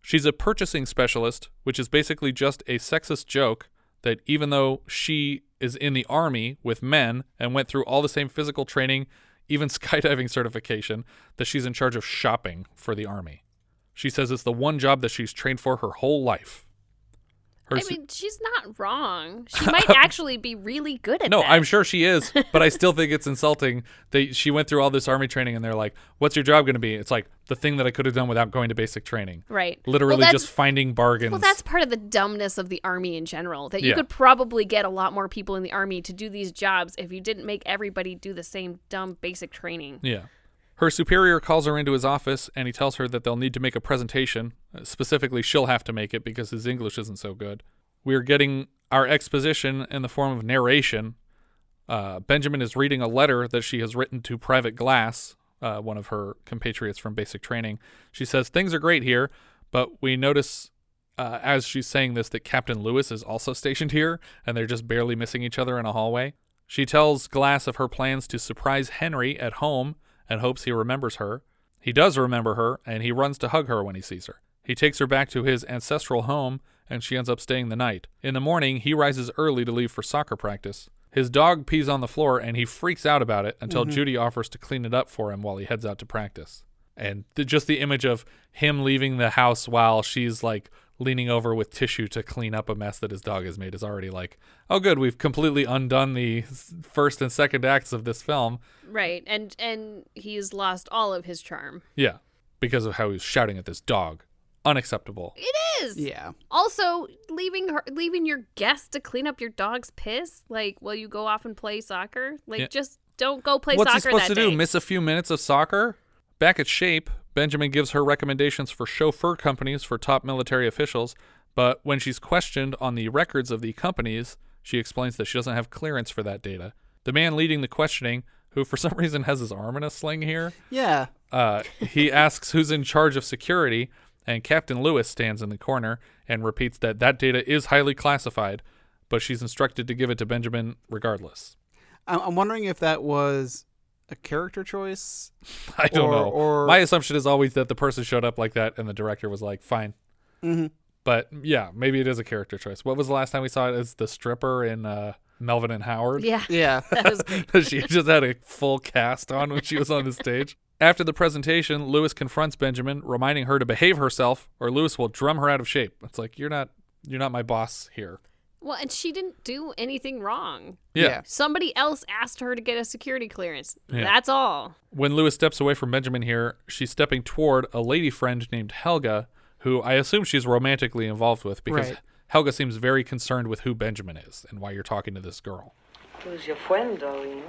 She's a purchasing specialist, which is basically just a sexist joke that even though she is in the army with men and went through all the same physical training, even skydiving certification, that she's in charge of shopping for the army. She says it's the one job that she's trained for her whole life. Her I su- mean, she's not wrong. She might actually be really good at that. no, that. I'm sure she is, but I still think it's insulting that she went through all this army training and they're like, "What's your job going to be?" It's like the thing that I could have done without going to basic training. Right. Literally Well, just finding bargains. Well, that's part of the dumbness of the army in general. That you Yeah. could probably get a lot more people in the army to do these jobs if you didn't make everybody do the same dumb basic training. Yeah. Her superior calls her into his office and he tells her that they'll need to make a presentation. Uh, Specifically, she'll have to make it because his English isn't so good. We're getting our exposition in the form of narration. Uh, Benjamin is reading a letter that she has written to Private Glass, uh, one of her compatriots from basic training. She says, Things are great here, but we notice uh, as she's saying this that Captain Lewis is also stationed here and they're just barely missing each other in a hallway. She tells Glass of her plans to surprise Henry at home and hopes he remembers her. He does remember her, and he runs to hug her when he sees her. He takes her back to his ancestral home, and she ends up staying the night. In the morning, he rises early to leave for soccer practice. His dog pees on the floor, and he freaks out about it until Mhm. Judy offers to clean it up for him while he heads out to practice. And the, just the image of him leaving the house while she's like leaning over with tissue to clean up a mess that his dog has made is already like, oh, good, we've completely undone the first and second acts of this film. Right. And and he's lost all of his charm. Yeah, because of how he's shouting at this dog. Unacceptable. It is. Yeah. Also, leaving her leaving your guest to clean up your dog's piss, like while you go off and play soccer. Like Yeah. just don't go play What's soccer he supposed that to do? Miss a few minutes of soccer? Back at Shape, Benjamin gives her recommendations for chauffeur companies for top military officials, but when she's questioned on the records of the companies, she explains that she doesn't have clearance for that data. The man leading the questioning, who for some reason has his arm in a sling here, Yeah. uh, he asks who's in charge of security, and Captain Lewis stands in the corner and repeats that that data is highly classified, but she's instructed to give it to Benjamin regardless. I'm, I'm wondering if that was a character choice. I don't or, know. Or My assumption is always that the person showed up like that, and the director was like, "Fine." Mhm. But yeah, maybe it is a character choice. What was the last time we saw it? As the stripper in uh, Melvin and Howard. Yeah. Yeah. That was great. she just had a full cast on when she was on the stage. After the presentation, Lewis confronts Benjamin, reminding her to behave herself, or Lewis will drum her out of shape. It's like you're not you're not my boss here. Well, and she didn't do anything wrong. Yeah. Yeah. Somebody else asked her to get a security clearance. Yeah. That's all. When Lewis steps away from Benjamin here, she's stepping toward a lady friend named Helga, who I assume she's romantically involved with because Right. Helga seems very concerned with who Benjamin is and why you're talking to this girl. Who's your friend, darling?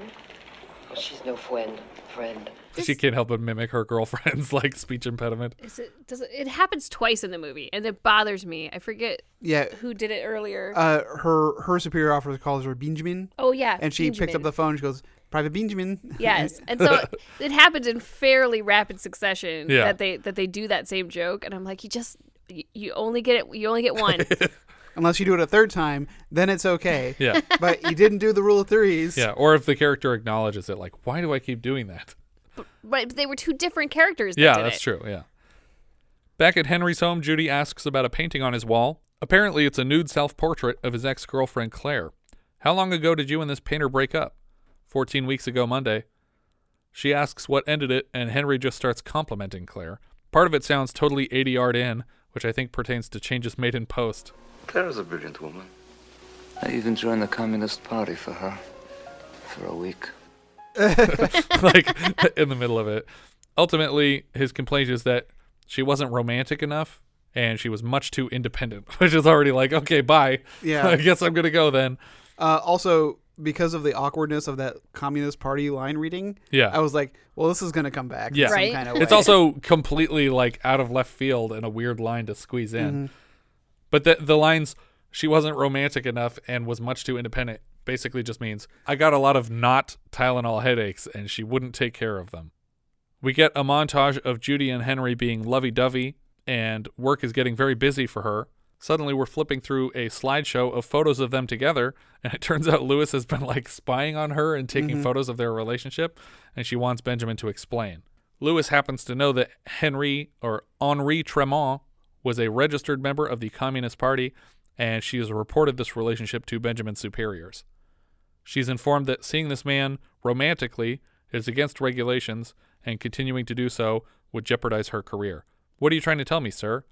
Oh, she's no friend. Friend. She can't help but mimic her girlfriend's like speech impediment. Is it does it, it happens twice in the movie and it bothers me. I forget Yeah. who did it earlier. Uh, her her superior officer calls her Benjamin. Oh, yeah, And she picks up the phone. She goes, "Private Benjamin." Yes, and so it happens in fairly rapid succession Yeah. that they that they do that same joke, and I'm like, you just you, you only get it, you only get one. Unless you do it a third time, then it's okay. Yeah. but you didn't do the rule of threes. Yeah, or if the character acknowledges it, like, why do I keep doing that? But they were two different characters. That yeah, did that's it. true. Yeah. Back at Henry's home, Judy asks about a painting on his wall. Apparently, it's a nude self portrait of his ex girlfriend, Claire. How long ago did you and this painter break up? 14 weeks ago Monday. She asks what ended it, and Henry just starts complimenting Claire. Part of it sounds totally ADR'd in, which I think pertains to changes made in post. Claire is a brilliant woman. I even joined the Communist Party for her. For a week. like in the middle of it. Ultimately, his complaint is that she wasn't romantic enough and she was much too independent, which is already like, okay, bye. Yeah. I guess I'm going to go then. Uh, also, because of the awkwardness of that Communist Party line reading, Yeah. I was like, well, this is going to come back. Yeah. Some kind of It's also completely like out of left field and a weird line to squeeze in. Mhm. But the the lines she wasn't romantic enough and was much too independent basically just means I got a lot of not Tylenol headaches and she wouldn't take care of them. We get a montage of Judy and Henry being lovey-dovey and work is getting very busy for her. Suddenly we're flipping through a slideshow of photos of them together and it turns out Lewis has been like spying on her and taking Mhm. photos of their relationship and she wants Benjamin to explain. Lewis happens to know that Henry or Henri Tremont was a registered member of the Communist Party, and she has reported this relationship to Benjamin's superiors. She's informed that seeing this man romantically is against regulations, and continuing to do so would jeopardize her career. What are you trying to tell me, sir?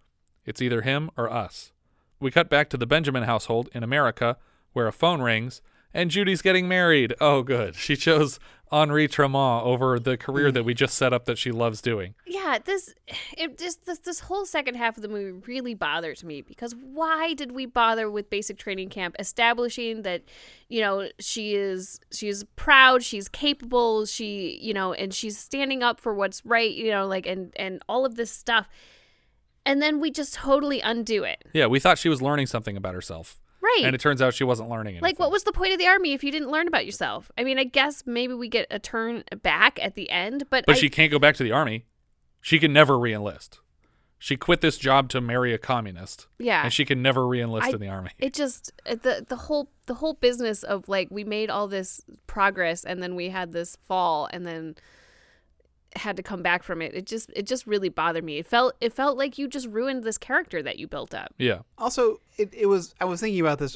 It's either him or us. We cut back to the Benjamin household in America, where a phone rings, and Judy's getting married. Oh, good. She chose Henri Tremont over the career mm. that we just set up that she loves doing. Yeah, this it just this this whole second half of the movie really bothers me because why did we bother with basic training camp establishing that you know she is she is proud, she's capable, she you know and she's standing up for what's right, you know, like and and all of this stuff. And then we just totally undo it. Yeah, we thought she was learning something about herself. Right. And it turns out she wasn't learning anything. Like, what was the point of the army if you didn't learn about yourself? I mean, I guess maybe we get a turn back at the end, but But I, she can't go back to the army. She can never reenlist. She quit this job to marry a communist. Yeah. And she can never reenlist I- in the army. It just uh, the the whole the whole business of like we made all this progress and then we had this fall and then had to come back from it. It just it just really bothered me. It felt it felt like you just ruined this character that you built up. Yeah. Also, it, it was I was thinking about this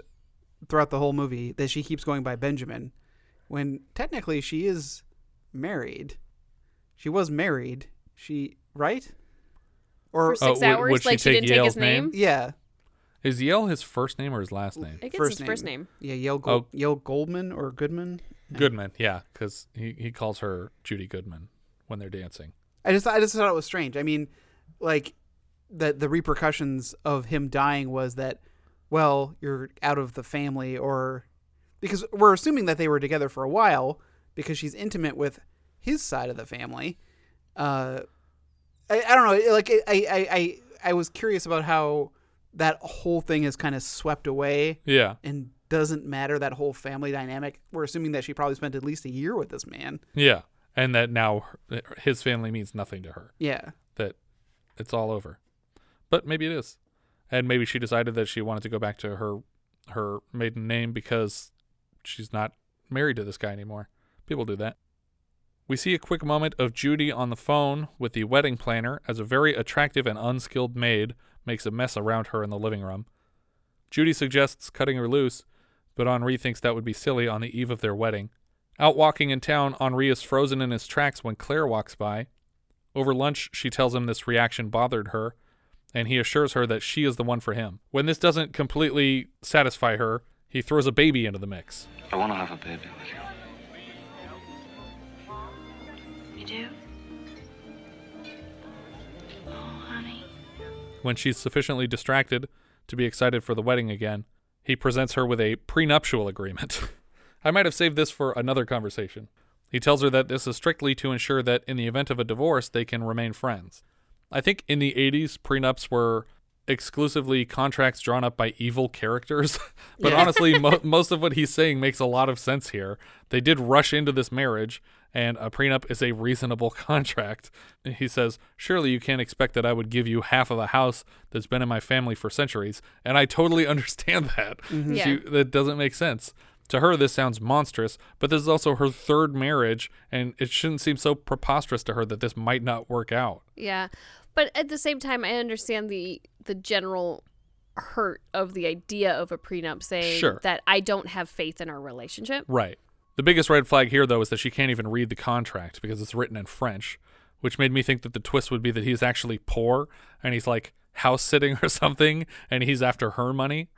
throughout the whole movie that she keeps going by Benjamin, when technically she is married. She was married. She right? Or For six Oh, would- hours, would she like she take didn't take his Yale's name? name? Yeah. Is Yale his first name or his last name? I think it's his first name. Yeah, Yale Oh. Yale Goldman or Goodman. Goodman, yeah, because he, he calls her Judy Goodman when they're dancing. I just I just thought it was strange. I mean, like the the repercussions of him dying was that well, you're out of the family or because we're assuming that they were together for a while because she's intimate with his side of the family. Uh I, I don't know, like I, I I I was curious about how that whole thing is kind of swept away. Yeah. And doesn't matter that whole family dynamic. We're assuming that she probably spent at least a year with this man. Yeah. And that now her- his family means nothing to her. Yeah. That it's all over. But maybe it is. And maybe she decided that she wanted to go back to her her maiden name because she's not married to this guy anymore. People do that. We see a quick moment of Judy on the phone with the wedding planner as a very attractive and unskilled maid makes a mess around her in the living room. Judy suggests cutting her loose, but Henri thinks that would be silly on the eve of their wedding. Out walking in town, Henri is frozen in his tracks when Claire walks by. Over lunch, she tells him this reaction bothered her, and he assures her that she is the one for him. When this doesn't completely satisfy her, he throws a baby into the mix. I want to have a baby with you. You do? Oh, honey. When she's sufficiently distracted to be excited for the wedding again, he presents her with a prenuptial agreement. I might have saved this for another conversation. He tells her that this is strictly to ensure that in the event of a divorce, they can remain friends. I think in the 80s, prenups were exclusively contracts drawn up by evil characters. but Yeah. honestly, mo- most of what he's saying makes a lot of sense here. They did rush into this marriage, and a prenup is a reasonable contract. He says, Surely you can't expect that I would give you half of a house that's been in my family for centuries. And I totally understand that. Mhm. She- Yeah. that doesn't make sense. To her, this sounds monstrous, but this is also her third marriage, and it shouldn't seem so preposterous to her that this might not work out. Yeah. But at the same time I understand the the general hurt of the idea of a prenup saying Sure. that I don't have faith in our relationship. Right. The biggest red flag here, though, is that she can't even read the contract because it's written in French, which made me think that the twist would be that he's actually poor and he's like house sitting or something and he's after her money.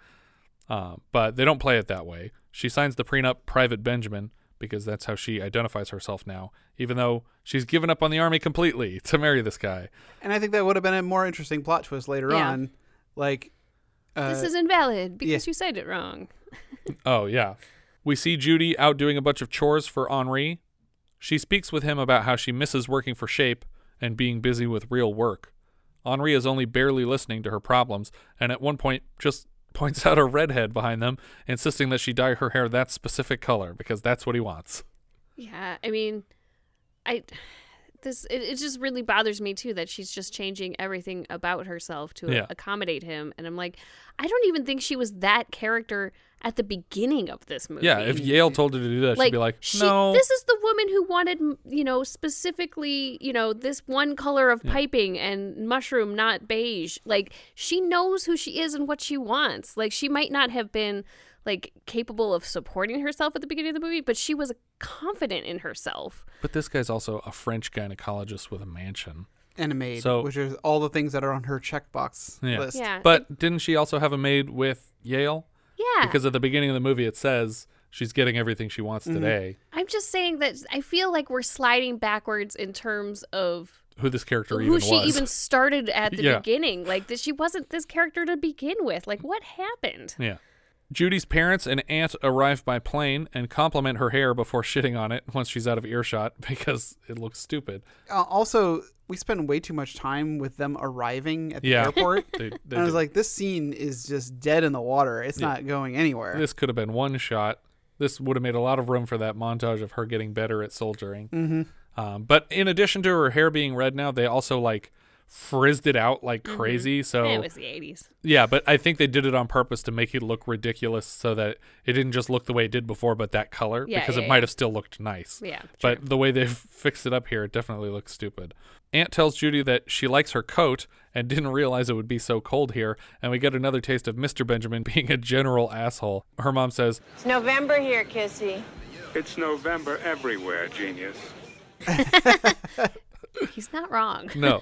Uh, but they don't play it that way. She signs the prenup Private Benjamin because that's how she identifies herself now, even though she's given up on the army completely to marry this guy. And I think that would have been a more interesting plot twist later Yeah. on. Like, uh, this is invalid because yeah. you said it wrong. Oh, yeah. We see Judy out doing a bunch of chores for Henri. She speaks with him about how she misses working for Shape and being busy with real work. Henri is only barely listening to her problems, and at one point just points out a redhead behind them, insisting that she dye her hair that specific color because that's what he wants. Yeah, I mean, I this it, it just really bothers me too that she's just changing everything about herself to Yeah. accommodate him, and I'm like, I don't even think she was that character at the beginning of this movie. Yeah, if Yale told her to do that, she'd be like, she- no. This is the woman who wanted, you know, specifically, you know, this one color of piping and mushroom, not beige. Like, she knows who she is and what she wants. Like, she might not have been, like, capable of supporting herself at the beginning of the movie, but she was confident in herself. But this guy's also a French gynecologist with a mansion. and a maid, So- which is all the things that are on her checkbox Yeah. list. Yeah. But didn't she also have a maid with Yale? Yeah. Because at the beginning of the movie, it says she's getting everything she wants Mm-hmm. today. I'm just saying that I feel like we're sliding backwards in terms of Who this character who even she was. even started at the Yeah. beginning. Like, that she wasn't this character to begin with. Like, what happened? Yeah. Judy's parents and aunt arrive by plane and compliment her hair before shitting on it once she's out of earshot because it looks stupid. Uh, also, we spend way too much time with them arriving at the Yeah. airport. They- they and I was like, this scene is just dead in the water. It's Yeah. not going anywhere. This could have been one shot. This would have made a lot of room for that montage of her getting better at soldiering. Mhm. Um, but in addition to her hair being red now, they also like frizzed it out like Mm-hmm. crazy. So it was the 80s. Yeah, but I think they did it on purpose to make it look ridiculous so that it didn't just look the way it did before, but that color, Yeah, because yeah, it might have still looked nice. Yeah, But the way they've fixed it up here, it definitely looks stupid. Aunt tells Judy that she likes her coat and didn't realize it would be so cold here, and we get another taste of Mr. Benjamin being a general asshole. Her mom says, It's November here, Kissy. It's November everywhere, genius. He's not wrong. no.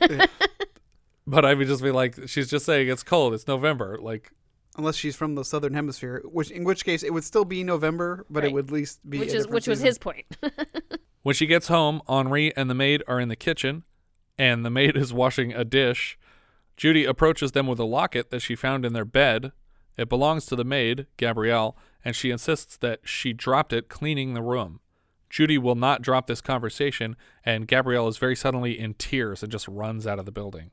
but I would just be like, she's just saying it's cold, it's November. Like, Unless she's from the southern hemisphere, which in which case it would still be November, but it would at least be which a is different which was his point. When she gets home, Henri and the maid are in the kitchen, and the maid is washing a dish. Judy approaches them with a locket that she found in their bed. It belongs to the maid, Gabrielle, and she insists that she dropped it cleaning the room. Judy will not drop this conversation, and Gabrielle is very suddenly in tears and just runs out of the building.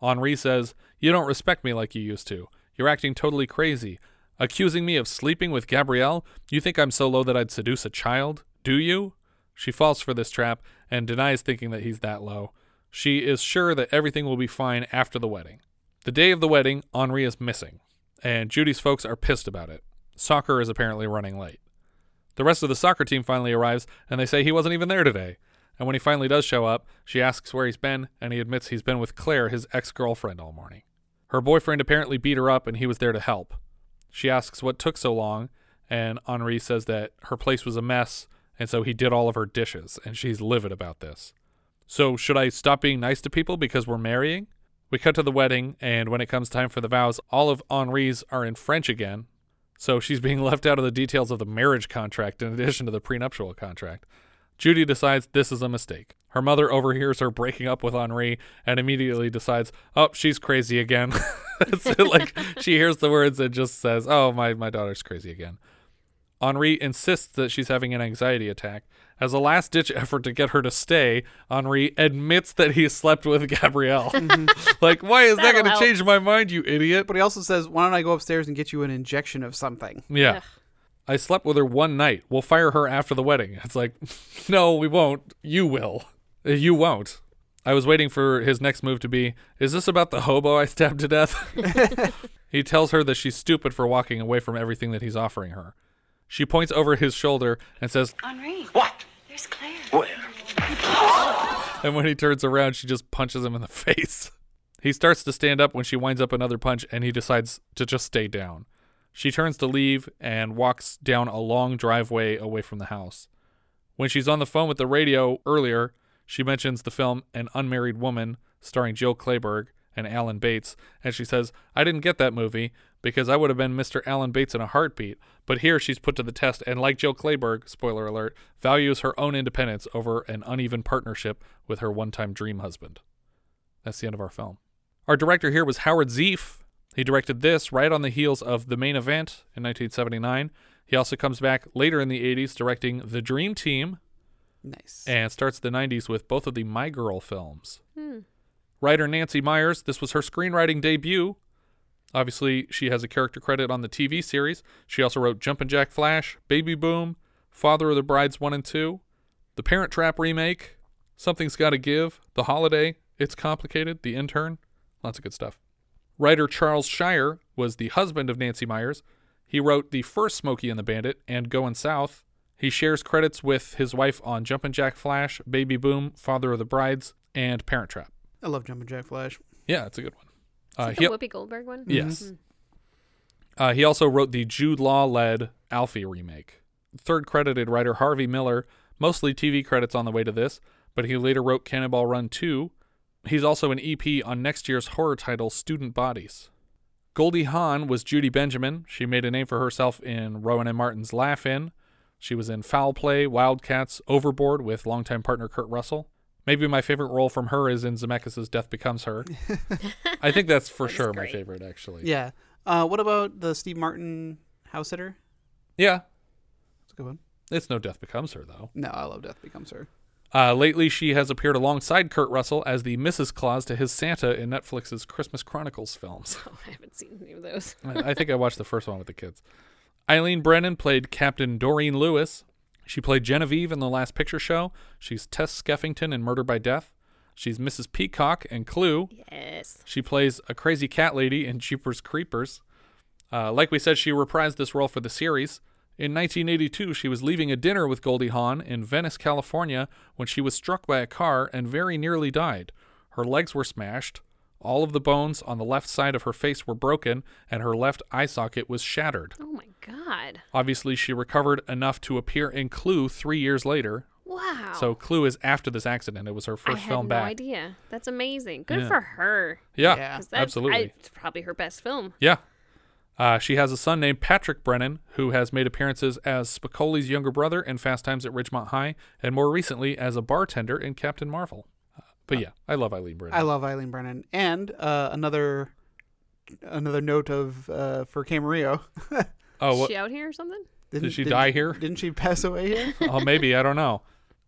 Henri says, You don't respect me like you used to. You're acting totally crazy. Accusing me of sleeping with Gabrielle? You think I'm so low that I'd seduce a child? Do you? She falls for this trap and denies thinking that he's that low. She is sure that everything will be fine after the wedding. The day of the wedding, Henri is missing, and Judy's folks are pissed about it. Soccer is apparently running late. The rest of the soccer team finally arrives, and they say he wasn't even there today. And when he finally does show up, she asks where he's been, and he admits he's been with Claire, his ex girlfriend, all morning. Her boyfriend apparently beat her up, and he was there to help. She asks what took so long, and Henri says that her place was a mess, and so he did all of her dishes, and she's livid about this. So, should I stop being nice to people because we're marrying? We cut to the wedding, and when it comes time for the vows, all of Henri's are in French again, so she's being left out of the details of the marriage contract in addition to the prenuptial contract. Judy decides this is a mistake. Her mother overhears her breaking up with Henri and immediately decides, oh, she's crazy again. like she hears the words and just says, oh, my, my daughter's crazy again. Henri insists that she's having an anxiety attack. As a last ditch effort to get her to stay, Henri admits that he slept with Gabrielle. like, why is that That'll going to help. change my mind, you idiot? But he also says, "Why don't I go upstairs and get you an injection of something?" Yeah. I slept with her one night. We'll fire her after the wedding. It's like, no, we won't. You will. Uh, You won't. I was waiting for his next move to be, is this about the hobo I stabbed to death? he tells her that she's stupid for walking away from everything that he's offering her. She points over his shoulder and says, Henri. What? There's Claire. Where? and when he turns around, she just punches him in the face. He starts to stand up when she winds up another punch and he decides to just stay down. She turns to leave and walks down a long driveway away from the house. When she's on the phone with the radio earlier, she mentions the film An Unmarried Woman starring Jill Clayburgh and Alan Bates, and she says, I didn't get that movie because I would have been Mr. Alan Bates in a heartbeat. But here she's put to the test, and like Jill Clayburgh, spoiler alert, values her own independence over an uneven partnership with her one time dream husband. That's the end of our film. Our director here was Howard Zieff. He directed this right on the heels of The Main Event in 1979. He also comes back later in the 80s directing The Dream Team. Nice. And starts the 90s with both of the My Girl films. Hmm. Writer Nancy Meyers, this was her screenwriting debut. Obviously, she has a character credit on the TV series. She also wrote Jumpin' Jack Flash, Baby Boom, Father of the Brides 1 and 2, The Parent Trap remake, Something's Gotta Give, The Holiday, It's Complicated, The Intern. Lots of good stuff. Writer Charles Shyer was the husband of Nancy Meyers. He wrote the first Smokey and the Bandit and Goin' South. He shares credits with his wife on Jumpin' Jack Flash, Baby Boom, Father of the Brides, and Parent Trap. I love Jumpin' Jack Flash. Yeah, it's a good one. Uh, it he- Whoopi Goldberg one? Yes. Mhm. Uh, he also wrote the Jude Law led Alfie remake. Third credited writer Harvey Miller, mostly TV credits on the way to this, but he later wrote Cannonball Run 2. He's also an EP on next year's horror title Student Bodies. Goldie Hawn was Judy Benjamin. She made a name for herself in Rowan and Martin's Laugh In. She was in Foul Play, Wildcats, Overboard with longtime partner Kurt Russell. Maybe my favorite role from her is in Zemeckis' Death Becomes Her. I think that's for That is sure my favorite, actually. Yeah. Uh, what about the Steve Martin house sitter? Yeah. That's a good one. It's no Death Becomes Her, though. No, I love Death Becomes Her. Uh, lately, she has appeared alongside Kurt Russell as the Mrs. Claus to his Santa in Netflix's Christmas Chronicles films. Oh, I haven't seen any of those. I I think I watched the first one with the kids. Eileen Brennan played Captain Doreen Lewis. She played Genevieve in The Last Picture Show. She's Tess Skeffington in Murder by Death. She's Mrs. Peacock in Clue. Yes. She plays a crazy cat lady in Jeepers Creepers. Uh, like we said, she reprised this role for the series. In 1982, she was leaving a dinner with Goldie Hawn in Venice, California, when she was struck by a car and very nearly died. Her legs were smashed, all of the bones on the left side of her face were broken, and her left eye socket was shattered. Oh my god. Obviously, she recovered enough to appear in Clue three years later. Wow. So Clue is after this accident. It was her first I first had film no back. idea. That's amazing. Good Yeah. for her. Yeah, 'Cause that's- absolutely. I, it's probably her best film. Yeah. Uh, she has a son named Patrick Brennan, who has made appearances as Spicoli's younger brother in Fast Times at Ridgemont High, and more recently as a bartender in Captain Marvel. But yeah, I love Eileen Brennan. I love Eileen Brennan. And uh, another another note of uh, for Camarillo. Oh, Is what? she out here or something? Did she die here? Didn't she pass away here? oh, maybe I don't know.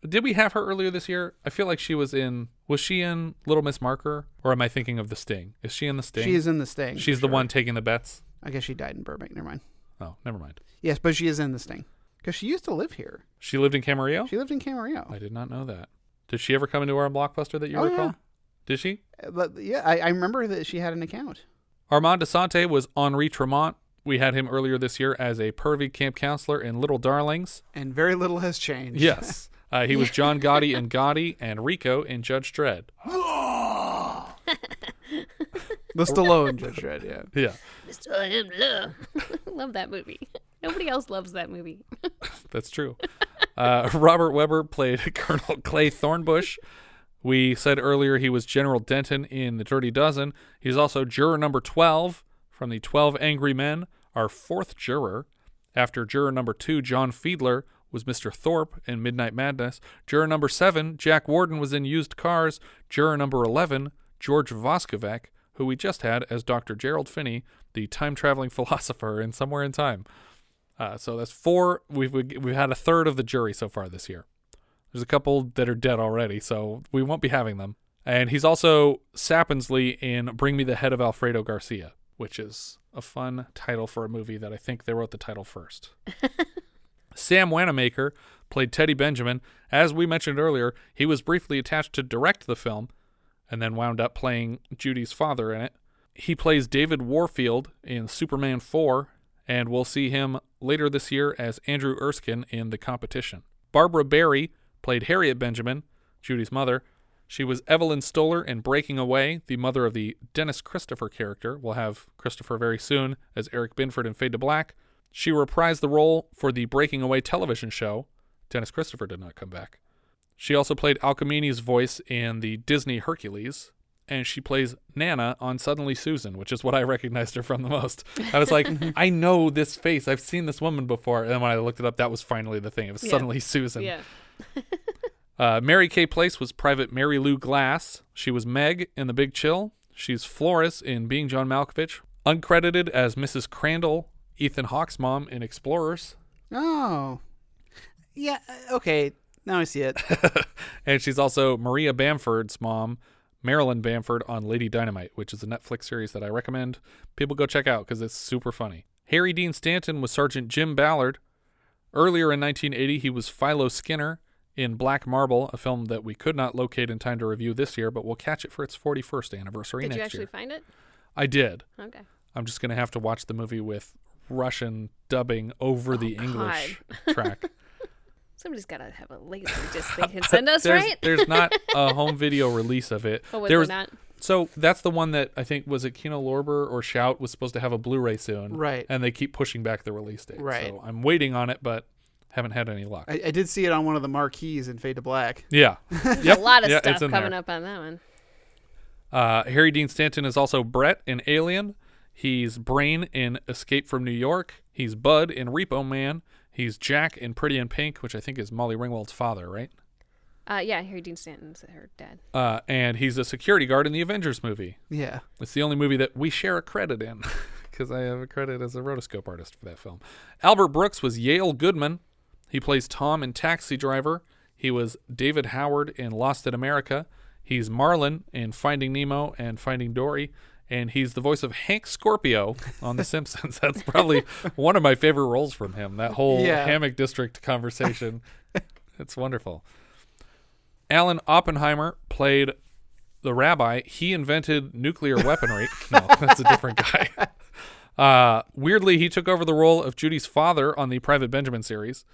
Did we have her earlier this year? I feel like she was in. Was she in Little Miss Marker, or am I thinking of The Sting? Is she in The Sting? She is in The Sting, She's for the one taking the bets. I guess she died in Burbank. Never mind. Oh, never mind. Yes, but she is in the Sting because she used to live here. She lived in Camarillo. She lived in Camarillo. I did not know that. Did she ever come into our blockbuster that you Oh, recall? yeah. Did she? But yeah, I, I remember that she had an account. Armand Assante was Henri Tremont. We had him earlier this year as a pervy camp counselor in Little Darlings. And very little has changed. Yes. Uh, he was John Gotti in Gotti and Rico in Judge Dredd. The Stallone Judge Dredd, yeah. Yeah, Mr. I am love. love that movie. Nobody else loves that movie. that's true. Uh, Robert Webber played Colonel Clay Thornbush. We said earlier he was General Denton in The Dirty Dozen. He's also juror number 12 from the 12 Angry Men, our fourth juror. After juror number two, John Fiedler, was Mr. Thorpe in Midnight Madness. Juror number seven, Jack Warden, was in Used Cars. Juror number 11, George Voskovec, who we just had as Dr. Gerald Finney, the time traveling philosopher in Somewhere in Time. Uh, so that's four. We've we've had a third of the jury so far this year. There's a couple that are dead already, so we won't be having them. And he's also Sappensley in Bring Me the Head of Alfredo Garcia, which is a fun title for a movie that I think they wrote the title first. Sam Wanamaker played Teddy Benjamin. As we mentioned earlier, he was briefly attached to direct the film and then wound up playing Judy's father in it. He plays David Warfield in Superman 4, and we'll see him later this year as Andrew Erskine in The Competition. Barbara Barrie played Harriet Benjamin, Judy's mother. She was Evelyn Stoller in Breaking Away, the mother of the Dennis Christopher character. We'll have Christopher very soon as Eric Binford in Fade to Black. She reprised the role for the Breaking Away television show. Dennis Christopher did not come back. She also played Alcmene's voice in the Disney Hercules, and she plays Nana on Suddenly Susan, which is what I recognized her from the most. I was like, I know this face. I've seen this woman before. And then when I looked it up, that was finally the thing. It was Yeah. Suddenly Susan. Yeah. Uh, Mary Kay Place was Private Mary Lou Glass. She was Meg in The Big Chill. She's Floris in Being John Malkovich. Uncredited as Mrs. Crandall, Ethan Hawke's mom in Explorers. Oh. Yeah, uh, okay. Now I see it. and she's also Maria Bamford's mom, Marilyn Bamford, on Lady Dynamite, which is a Netflix series that I recommend people go check out because it's super funny. Harry Dean Stanton was Sergeant Jim Ballard. Earlier in 1980, he was Philo Skinner in Black Marble, a film that we could not locate in time to review this year, but we'll catch it for its 41st anniversary Did next year. Did you actually year. find it? I did. Okay. I'm just going to have to watch the movie with Russian dubbing over oh, the English track. Somebody's got to have a laser disc they can send us, there's, right? there's not a home video release of it. Oh, was there there was not? So that's the one that I think was it Kino Lorber or Shout was supposed to have a Blu-ray soon, Right. And they keep pushing back the release date. Right. So I'm waiting on it, but haven't had any luck. I, I did see it on one of the marquees in Fade to Black. yeah. There's Yep. a lot of Yeah, stuff coming there. up on that one. Uh, Harry Dean Stanton is also Brett in Alien. He's Brain in Escape from New York. He's Bud in Repo Man. He's Jack in Pretty in Pink, which I think is Molly Ringwald's father, right? Uh, yeah, Harry Dean Stanton's her dad. Uh, and he's a security guard in the Avengers movie. Yeah. It's the only movie that we share a credit in because I have a credit as a rotoscope artist for that film. Albert Brooks was Yale Goodman. He plays Tom in Taxi Driver. He was David Howard in Lost in America. He's Marlin in Finding Nemo and Finding Dory. And he's the voice of Hank Scorpio on The Simpsons. That's probably one of my favorite roles from him. That whole Yeah. hammock district conversation. it's wonderful. Alan Oppenheimer played the rabbi. He invented nuclear weaponry. no, that's a different guy. Uh, weirdly, he took over the role of Judy's father on the Private Benjamin series.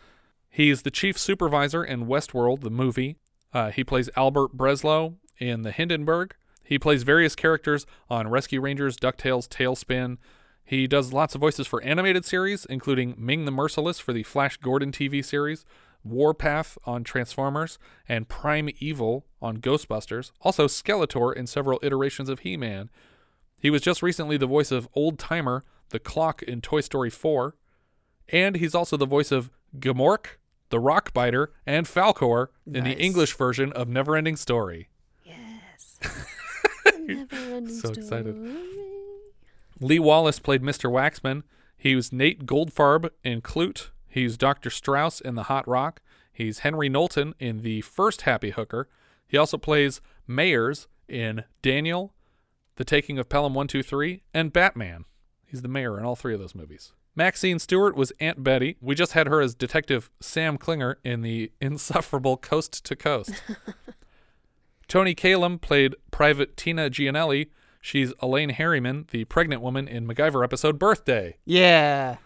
He's the chief supervisor in Westworld, the movie. Uh, he plays Albert Breslau in The Hindenburg. He plays various characters on Rescue Rangers, DuckTales, TaleSpin. He does lots of voices for animated series, including Ming the Merciless for the Flash Gordon TV series, Warpath on Transformers, and Prime Evil on Ghostbusters. Also, Skeletor in several iterations of He Man. He was just recently the voice of Old Timer, the clock in Toy Story 4. And he's also the voice of Gmork, the Rockbiter, and Falkor in the English version of Neverending Story. Yes. So excited. Lee Wallace played Mr. Waxman. He was Nate Goldfarb in Klute. He's Dr. Strauss in The Hot Rock. He's Henry Knowlton in the first Happy Hooker. He also plays Mayers in Daniel, The Taking of Pelham 123, and Batman. He's the mayor in all three of those movies. Maxine Stewart was Aunt Betty. We just had her as Detective Sam Klinger in the insufferable Coast to Coast. Toni Kalem played Private Tina Gianelli. She's Elaine Harriman, the pregnant woman in MacGyver episode Birthday. Yeah.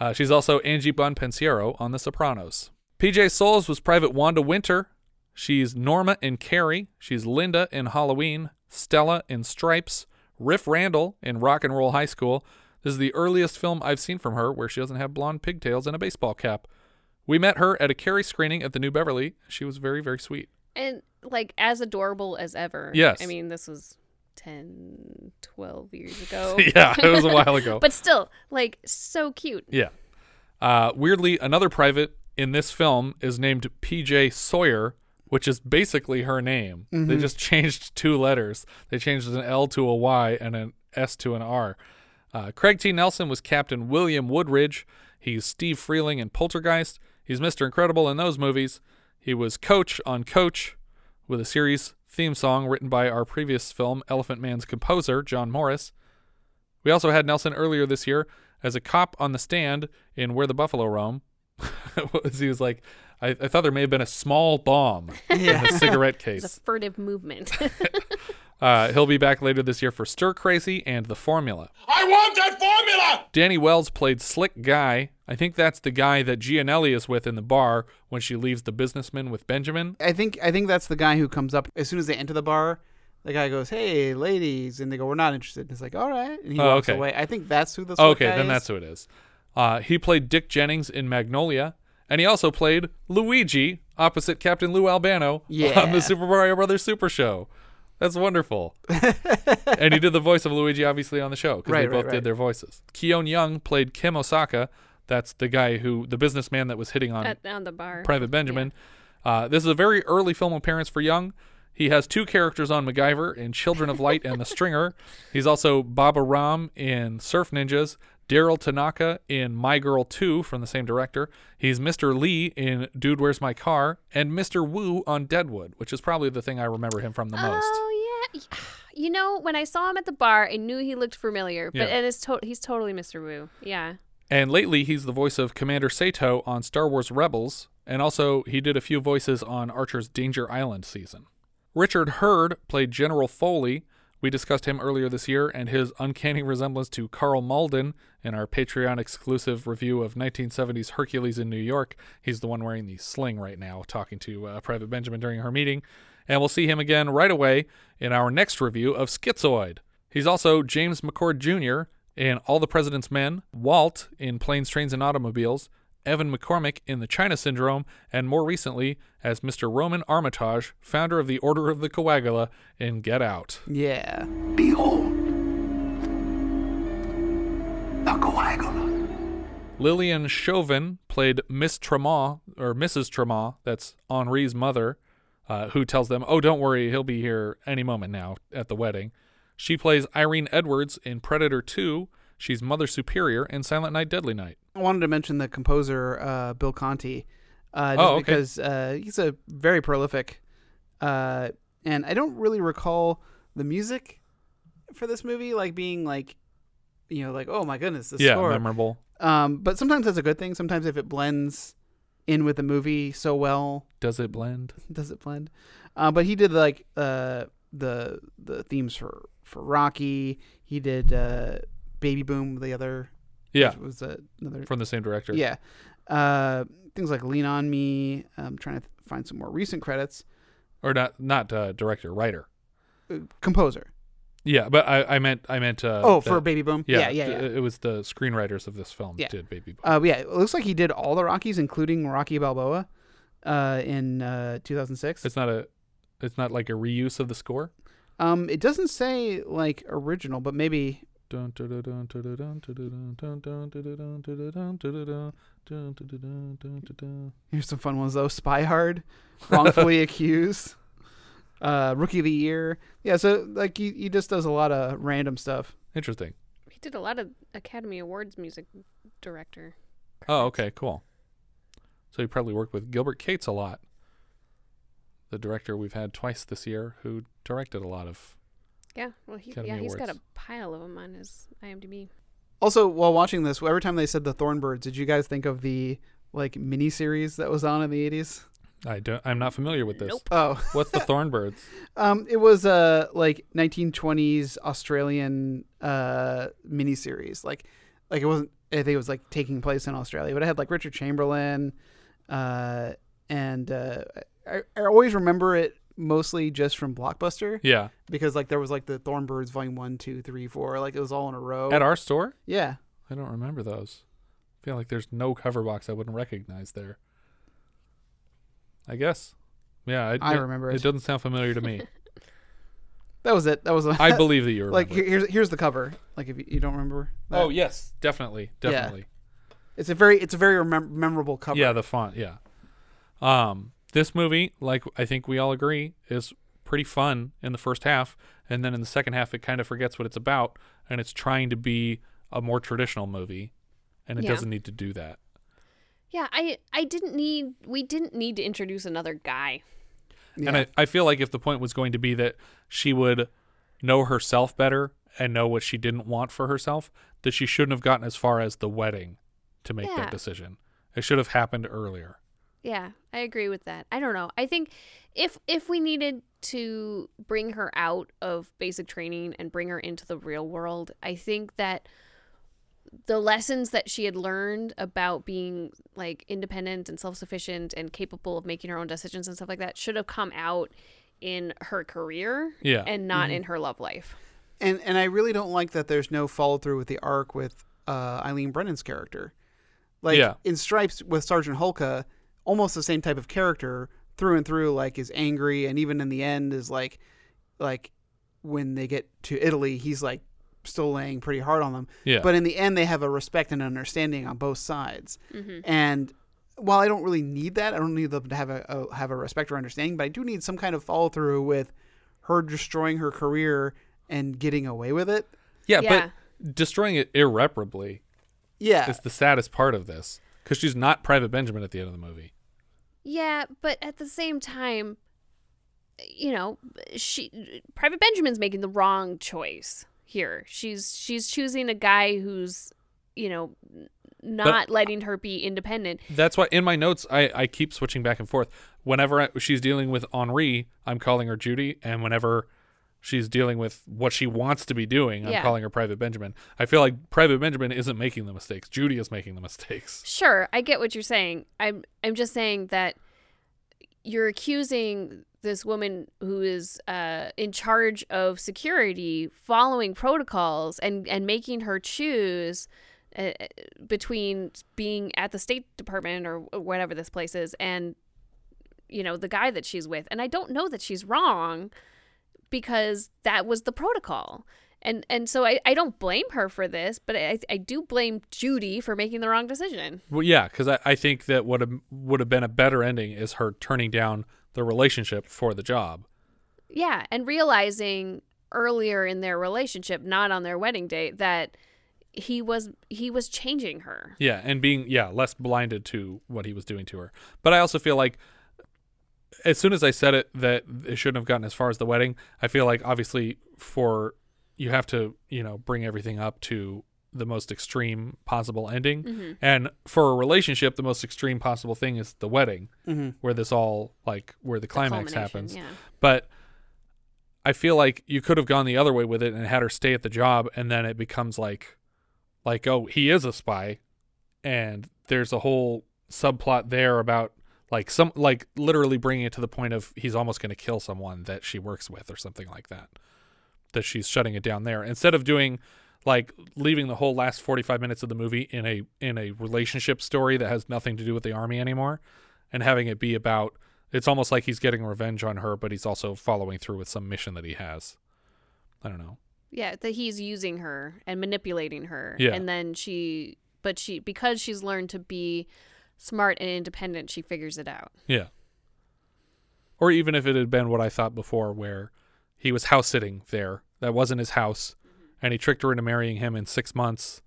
Uh, she's also Angie Bonpensiero on The Sopranos. PJ Soles was Private Wanda Winter. She's Norma in Carrie. She's Linda in Halloween. Stella in Stripes. Riff Randall in Rock and Roll High School. This is the earliest film I've seen from her where she doesn't have blonde pigtails and a baseball cap. We met her at a Carrie screening at the New Beverly. She was very, very sweet. And like as adorable as ever. Yes. I mean, this was 10, 12 years ago. Yeah, it was a while ago. but still, like so cute. Yeah. Uh, weirdly, another private in this film is named PJ Sawyer, which is basically her name. They Mhm. just changed two letters. They changed an L to a Y and an S to an R. Uh, Craig T. Nelson was Captain William Woodridge. He's Steve Freeling in Poltergeist. He's Mr. Incredible in those movies. He was Coach on Coach with a series theme song written by our previous film, Elephant Man's composer, John Morris. We also had Nelson earlier this year as a cop on the stand in Where the Buffalo Roam. was he was like, I, I thought there may have been a small bomb in Yeah. the cigarette It's case. a furtive movement. Uh, he'll be back later this year for Stir Crazy and The Formula. I want that formula! Danny Wells played Slick Guy. I think that's the guy that Gianelli is with in the bar when she leaves the businessman with Benjamin. I think I think that's the guy who comes up as soon as they enter the bar. The guy goes, "Hey, ladies," and they go, "We're not interested." And he's like, "All right," and he Oh, walks okay. away. I think that's who this. Okay, then is. that's who it is. Uh, he played Dick Jennings in Magnolia, and he also played Luigi opposite Captain Lou Albano on the Super Mario Brothers Super Show. That's wonderful. and he did the voice of Luigi, obviously, on the show because Right, they right, both right. did their voices. Keone Young played Kim Osaka. That's the guy who, the businessman that was hitting on At, on the bar. Private Benjamin. Uh, this is a very early film appearance for Young. He has two characters on MacGyver in Children of Light and The Stringer. He's also Baba Ram in Surf Ninjas, Daryl Tanaka in My Girl 2 from the same director. He's Mr. Lee in Dude Where's My Car and Mr. Wu on Deadwood, which is probably the thing I remember him from the most. Oh yeah. You know, when I saw him at the bar, I knew he looked familiar. But Yeah. and it's to- he's totally Mr. Wu. Yeah. And lately, he's the voice of Commander Sato on Star Wars Rebels, and also he did a few voices on Archer's Danger Island season. Richard Herd played General Foley. We discussed him earlier this year and his uncanny resemblance to Karl Malden in our Patreon exclusive review of 1970s Hercules in New York. He's the one wearing the sling right now, talking to uh, Private Benjamin during her meeting. And we'll see him again right away in our next review of Schizoid. He's also James McCord Jr. in All the President's Men, Walt in Planes, Trains, and Automobiles, Evan McCormick in The China Syndrome, and more recently as Mr. Roman Armitage, founder of the Order of the Coagula in Get Out. Yeah. Behold. The coagula. Lillian Chauvin played Miss Tremont, or Mrs. Tremont, that's Henri's mother, uh, who tells them, Oh, don't worry, he'll be here any moment now at the wedding. She plays Irene Edwards in Predator 2. She's Mother Superior in Silent Night, Deadly Night. I wanted to mention the composer uh, Bill Conti, uh, just Oh, okay. because uh, he's a very prolific, uh, and I don't really recall the music for this movie like being like, you know, like oh my goodness, the Yeah, score. memorable. Um, but sometimes that's a good thing. Sometimes if it blends in with the movie so well, Does it blend? does it blend? Uh, but he did like uh, the the themes for for Rocky. He did uh, Baby Boom, the other Yeah. was uh, another From the same director. Yeah, uh, things like Lean on Me. I'm trying to find some more recent credits. Or not, not uh, director, writer. Uh, composer. Yeah, but I, I meant I meant. Uh, Oh, the- for Baby Boom? Yeah, Yeah, yeah, yeah. It was the screenwriters of this film Yeah. did Baby Boom. Uh, yeah, it looks like he did all the Rockies, including Rocky Balboa, uh, in uh, 2006. It's not a, it's not like a reuse of the score. Um, it doesn't say like original, but maybe. Here's some fun ones though. Spy Hard, Wrongfully Accused, uh, Rookie of the Year. Yeah, so like he, he just does a lot of random stuff. Interesting. He did a lot of Academy Awards music director. Oh, okay, cool. So he probably worked with Gilbert Cates a lot the director we've had twice this year, who directed a lot of. Yeah, well, he, Academy yeah, he's got a pile of them on his IMDb. Also, while watching this, every time they said the Thornbirds, did you guys think of the like mini series that was on in the 80s? I don't. I'm not familiar with this. Nope. Oh. what's the Thornbirds? Um, it was a like 1920s Australian uh miniseries. Like, like it wasn't. I think it was like taking place in Australia, but it had like Richard Chamberlain, uh, and uh, I, I always remember it mostly just from Blockbuster. Yeah. because like there was like the Thornbirds Volume One, Two, Three, Four. Like it was all in a row At our store? Yeah. I don't remember those. I feel like there's no cover box I wouldn't recognize there. I guess. Yeah, I remember It it. doesn't sound familiar to me. That was it. That was. I believe that you like. remember. here- Here's here's the cover. Like if you, you don't remember. that. oh yes, definitely, Yeah. definitely. It's a very it's a very remem- memorable cover. Yeah, the font. Yeah. Um, this movie, like I think we all agree, is pretty fun in the first half, and then in the second half, it kind of forgets what it's about, and it's trying to be a more traditional movie, and it Yeah. doesn't need to do that. Yeah, I I didn't need we didn't need to introduce another guy. And I, I feel like if the point was going to be that she would know herself better and know what she didn't want for herself, that she shouldn't have gotten as far as the wedding to make Yeah. that decision. It should have happened earlier. Yeah, I agree with that. I don't know. I think if if we needed to bring her out of basic training and bring her into the real world, I think that the lessons that she had learned about being like independent and self-sufficient and capable of making her own decisions and stuff like that should have come out in her career Yeah. and not Mhm. in her love life. And and I really don't like that there's no follow through with the arc with uh, Eileen Brennan's character. Like Yeah. in Stripes with Sergeant Hulka, almost the same type of character through and through. Like is angry, and even in the end is like, like when they get to Italy, he's like still laying pretty hard on them. Yeah. But in the end, they have a respect and understanding on both sides. Mhm. And while I don't really need that, I don't need them to have a, a have a respect or understanding, but I do need some kind of follow through with her destroying her career and getting away with it. Yeah, Yeah. but destroying it irreparably. Yeah. is the saddest part of this because she's not Private Benjamin at the end of the movie. Yeah, but at the same time, you know, she Private Benjamin's making the wrong choice here. She's she's choosing a guy who's, you know, not letting her be independent. That's why in my notes I, I keep switching back and forth. Whenever I, she's dealing with Henri, I'm calling her Judy, and whenever she's dealing with what she wants to be doing, I'm Yeah. calling her Private Benjamin. I feel like Private Benjamin isn't making the mistakes. Judy is making the mistakes. Sure, I get what you're saying. I'm I'm just saying that you're accusing this woman who is uh, in charge of security, following protocols, and and making her choose uh, between being at the State Department or whatever this place is, and you know the guy that she's with. And I don't know that she's wrong because that was the protocol. And and so I, I don't blame her for this, but I, I do blame Judy for making the wrong decision. Well, yeah, because I, I think that what would have been a better ending is her turning down the relationship for the job. Yeah, and realizing earlier in their relationship, not on their wedding date, that he was he was changing her. Yeah, and being yeah less blinded to what he was doing to her. But I also feel like as soon as I said it that it shouldn't have gotten as far as the wedding, I feel like obviously for you have to you know bring everything up to the most extreme possible ending. Mhm. And for a relationship, the most extreme possible thing is the wedding, Mhm. where this all like where the climax culmination, happens. yeah. But I feel like you could have gone the other way with it and had her stay at the job, and then it becomes like, like oh he is a spy, and there's a whole subplot there about like some like literally bringing it to the point of he's almost going to kill someone that she works with or something like that. That she's shutting it down there instead of doing like leaving the whole last 45 minutes of the movie in a in a relationship story that has nothing to do with the army anymore and having it be about it's almost like he's getting revenge on her but he's also following through with some mission that he has i don't know Yeah, that he's using her and manipulating her. Yeah. And then she but she because she's learned to be smart and independent, she figures it out. yeah or even if it had been what i thought before where he was house sitting there that wasn't his house and he tricked her into marrying him in six months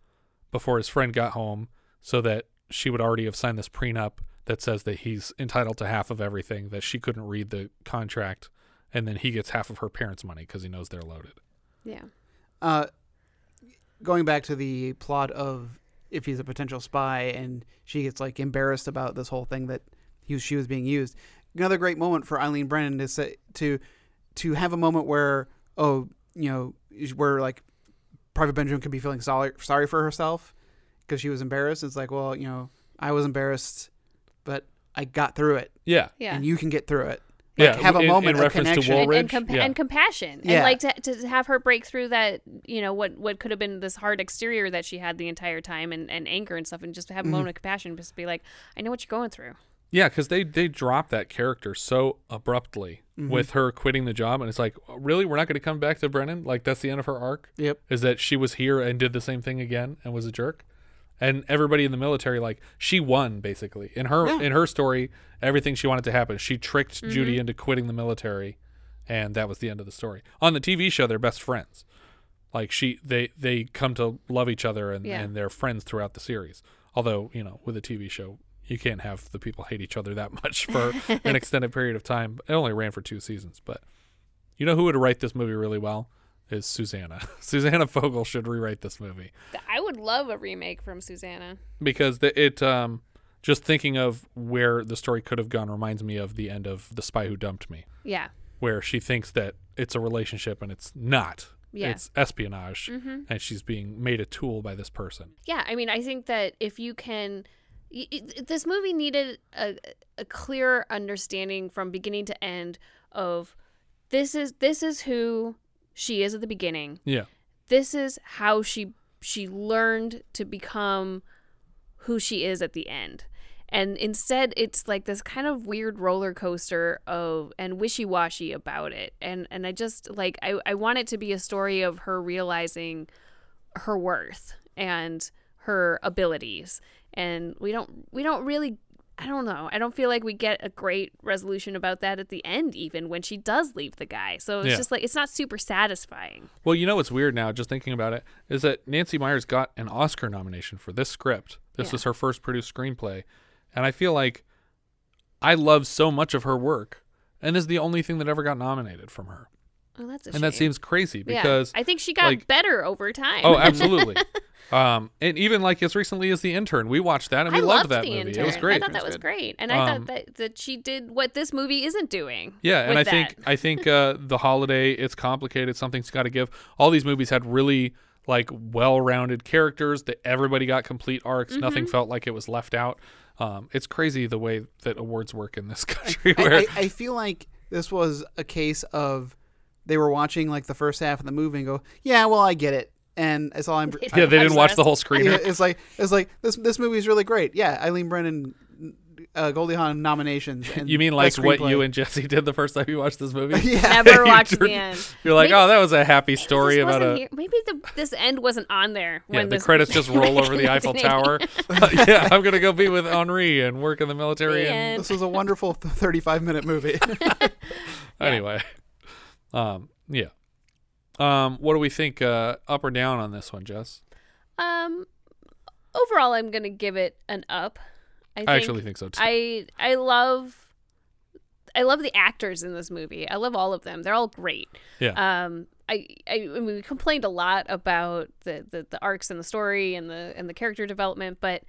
before his friend got home so that she would already have signed this prenup that says that he's entitled to half of everything that she couldn't read the contract and then he gets half of her parents money because he knows they're loaded Yeah. Uh, going back to the plot of if he's a potential spy and she gets like embarrassed about this whole thing that he was, she was being used. Another great moment for Eileen Brennan is to to to have a moment where oh you know where like Private Benjamin could be feeling sorry sorry for herself because she was embarrassed. It's like well you know I was embarrassed, but I got through it. Yeah. Yeah. And you can get through it. Yeah, have a in- in moment of reference to connection. Woolridge. and, comp- Yeah. and compassion and like to, to have her break through that you know what what could have been this hard exterior that she had the entire time and, and anger and stuff and just to have a Mhm. moment of compassion just be like i know what you're going through Yeah, because they they drop that character so abruptly Mhm. with her quitting the job, and it's like, really, we're not going to come back to Brennan. Like that's the end of her arc. Yep. Is that she was here and did the same thing again and was a jerk, and everybody in the military like she won basically in her Yeah. in her story. Everything she wanted to happen, she tricked Judy Mhm. into quitting the military, and that was the end of the story. On the TV show, they're best friends. Like she, they they come to love each other and, Yeah. and they're friends throughout the series. Although you know, with a TV show, you can't have the people hate each other that much for an extended period of time. It only ran for two seasons, but you know who would write this movie really well is Susanna. Susanna Fogel should rewrite this movie i would love a remake from susanna because the, it um just thinking of where the story could have gone reminds me of the end of The Spy Who Dumped Me yeah where she thinks that it's a relationship and it's not. Yeah. It's espionage, Mhm. and she's being made a tool by this person. Yeah, I mean, I think that if you can, this movie needed a, a clear understanding from beginning to end of this is this is who she is at the beginning. Yeah. This is how she she learned to become who she is at the end. And instead it's like this kind of weird roller coaster of and wishy-washy about it. And and I just like I, I want it to be a story of her realizing her worth and her abilities and we don't we don't really I don't know. I don't feel like we get a great resolution about that at the end even when she does leave the guy. So it's Yeah. just like it's not super satisfying. Well, you know what's weird now, just thinking about it, is that Nancy Meyers got an Oscar nomination for this script. This Yeah. was her first produced screenplay. And I feel like I love so much of her work, and is the only thing that ever got nominated from her. Oh, that's a and that seems crazy Yeah. because I think she got like- better over time. Oh, absolutely. um, and even like as recently as The Intern, we watched that and we I loved loved that the movie. intern. It was great. I thought that was great, and I Um, thought that, that she did what this movie isn't doing. Yeah, and I with think. I think uh, the holiday it's complicated. Something's got to give. All these movies had really like well-rounded characters that everybody got complete arcs. Nothing Mhm. felt like it was left out. Um, it's crazy the way that awards work in this country. I, Where I, I feel like this was a case of they were watching like the first half of the movie and go, yeah, well, I get it. And it's all I'm. Yeah, they didn't watch the whole screener. Yeah, it's like it's like this. This movie is really great. Yeah, Eileen Brennan, uh, Goldie Hawn nominations. And you mean like what you and Jesse did the first time you watched this movie? Yeah. Never You watched the turned- end. You're like, Maybe- oh, that was a happy story about wasn't a. here. Maybe the this end wasn't on there. Yeah, when the credits just roll over the Eiffel Tower. yeah, I'm gonna go be with Henri and work in the military. And This was a wonderful 35 minute movie. anyway, um, yeah. Um, what do we think? Uh, up or down on this one, Jess? Um, overall, I'm gonna give it an up. I, think, actually think so, too. I I love. I love the actors in this movie. I love all of them. They're all great. Yeah. Um. I, I, I mean, we complained a lot about the, the, the arcs and the story and the and the character development, but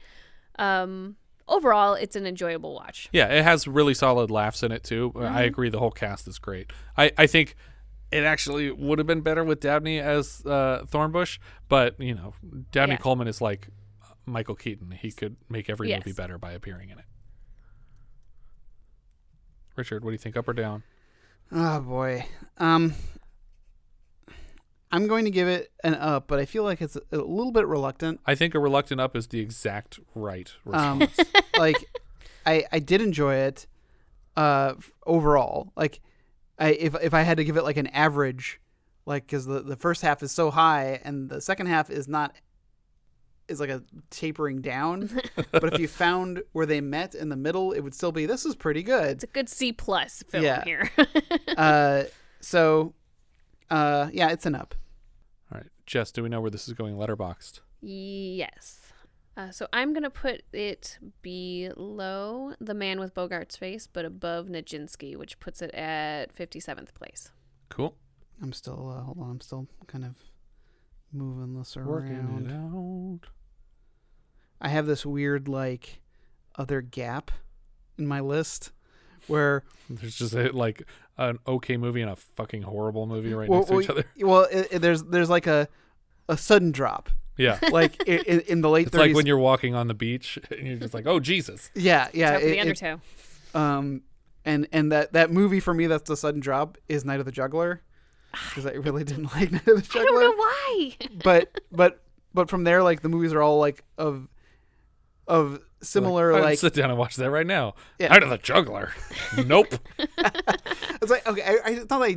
um, overall, it's an enjoyable watch. Yeah, it has really solid laughs in it too. I Mhm. agree. The whole cast is great. I, I think it actually would have been better with Dabney as uh, Thornbush, but you know, Dabney Yeah. Coleman is like Michael Keaton. He could make every movie better by appearing in it. Richard, what do you think? Up or down? Oh boy. Um I'm going to give it an up, but I feel like it's a, a little bit reluctant. I think a reluctant up is the exact right Um response. like I I did enjoy it uh overall. Like I if if I had to give it like an average like cuz the the first half is so high and the second half is not is like a tapering down. but if you found where they met in the middle, it would still be this is pretty good. It's a good C plus film Yeah. here. uh so uh yeah, it's an up. All right, Jess, do we know where this is going? Letterboxd. Yes. Uh, so I'm gonna put it below the man with Bogart's face, but above Nijinsky, which puts it at 57th place. Cool. I'm still uh, hold on. I'm still kind of moving this around. Working it out. I have this weird like other gap in my list where There's just a, like an okay movie and a fucking horrible movie right well, next to well, each other. Well, it, it- there's there's like a a sudden drop. Yeah. like in, in the late. It's like when you're walking on the beach and you're just like, oh Jesus. Yeah, yeah. Top of the it- it- undertow. um, and and that that movie for me that's the sudden drop is Night of the Juggler because I really didn't like Night of the Juggler. I don't know why. but but but from there, like the movies are all like of of similar I'd like. sit down and watch that right now. Yeah. Night of the Juggler. nope. it's like okay, I, I thought I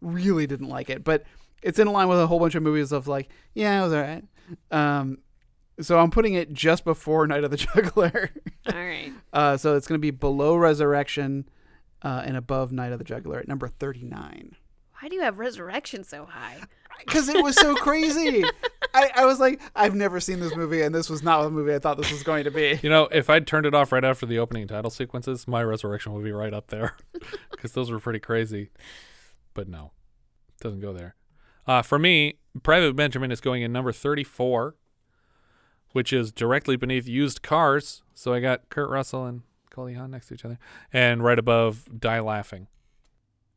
really didn't like it, but it's in line with a whole bunch of movies of like, yeah, it was alright. Um, so I'm putting it just before Night of the Juggler. All right. Uh, so it's going to be below Resurrection uh, and above Night of the Juggler at number 39. Why do you have Resurrection so high? Because it was so crazy. I, I was like, I've never seen this movie, and this was not the movie I thought this was going to be. You know, if I'd turned it off right after the opening title sequences, my resurrection would be right up there because those were pretty crazy. But no, it doesn't go there. Uh, for me, Private Benjamin is going in number 34, which is directly beneath Used Cars. So I got Kurt Russell and Goldie Hawn next to each other, and right above Die Laughing.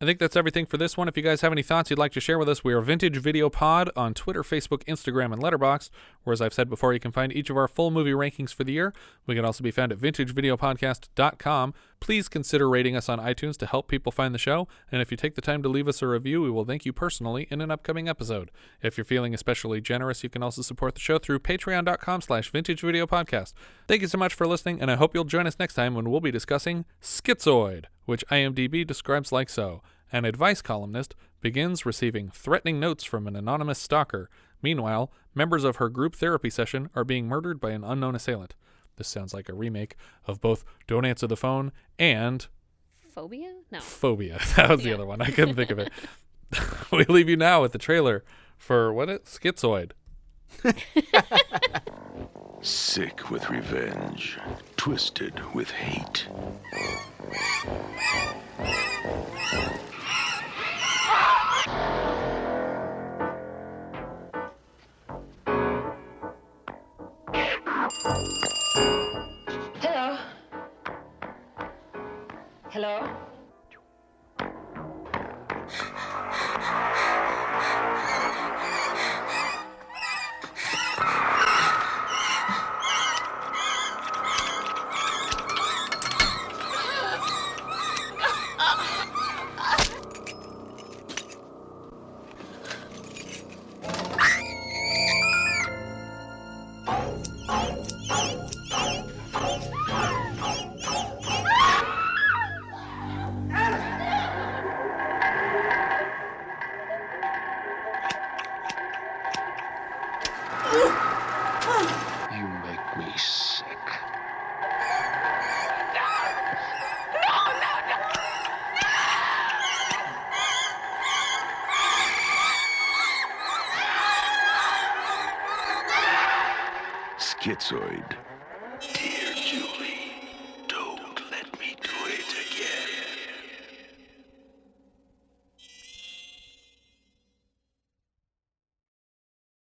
I think that's everything for this one. If you guys have any thoughts you'd like to share with us, we are Vintage Video Pod on Twitter, Facebook, Instagram, and Letterboxd. Where, as I've said before, you can find each of our full movie rankings for the year. We can also be found at vintagevideopodcast.com. Please consider rating us on iTunes to help people find the show. And if you take the time to leave us a review, we will thank you personally in an upcoming episode. If you're feeling especially generous, you can also support the show through patreon.com slash vintagevideopodcast. Thank you so much for listening, and I hope you'll join us next time when we'll be discussing Schizoid, which IMDb describes like so. An advice columnist begins receiving threatening notes from an anonymous stalker. Meanwhile, members of her group therapy session are being murdered by an unknown assailant. This sounds like a remake of both Don't Answer the Phone and Phobia? No. Phobia. That was the other one. I couldn't think of it. we leave you now with the trailer for what it Schizoid. Sick with revenge, twisted with hate. Hello. Hello.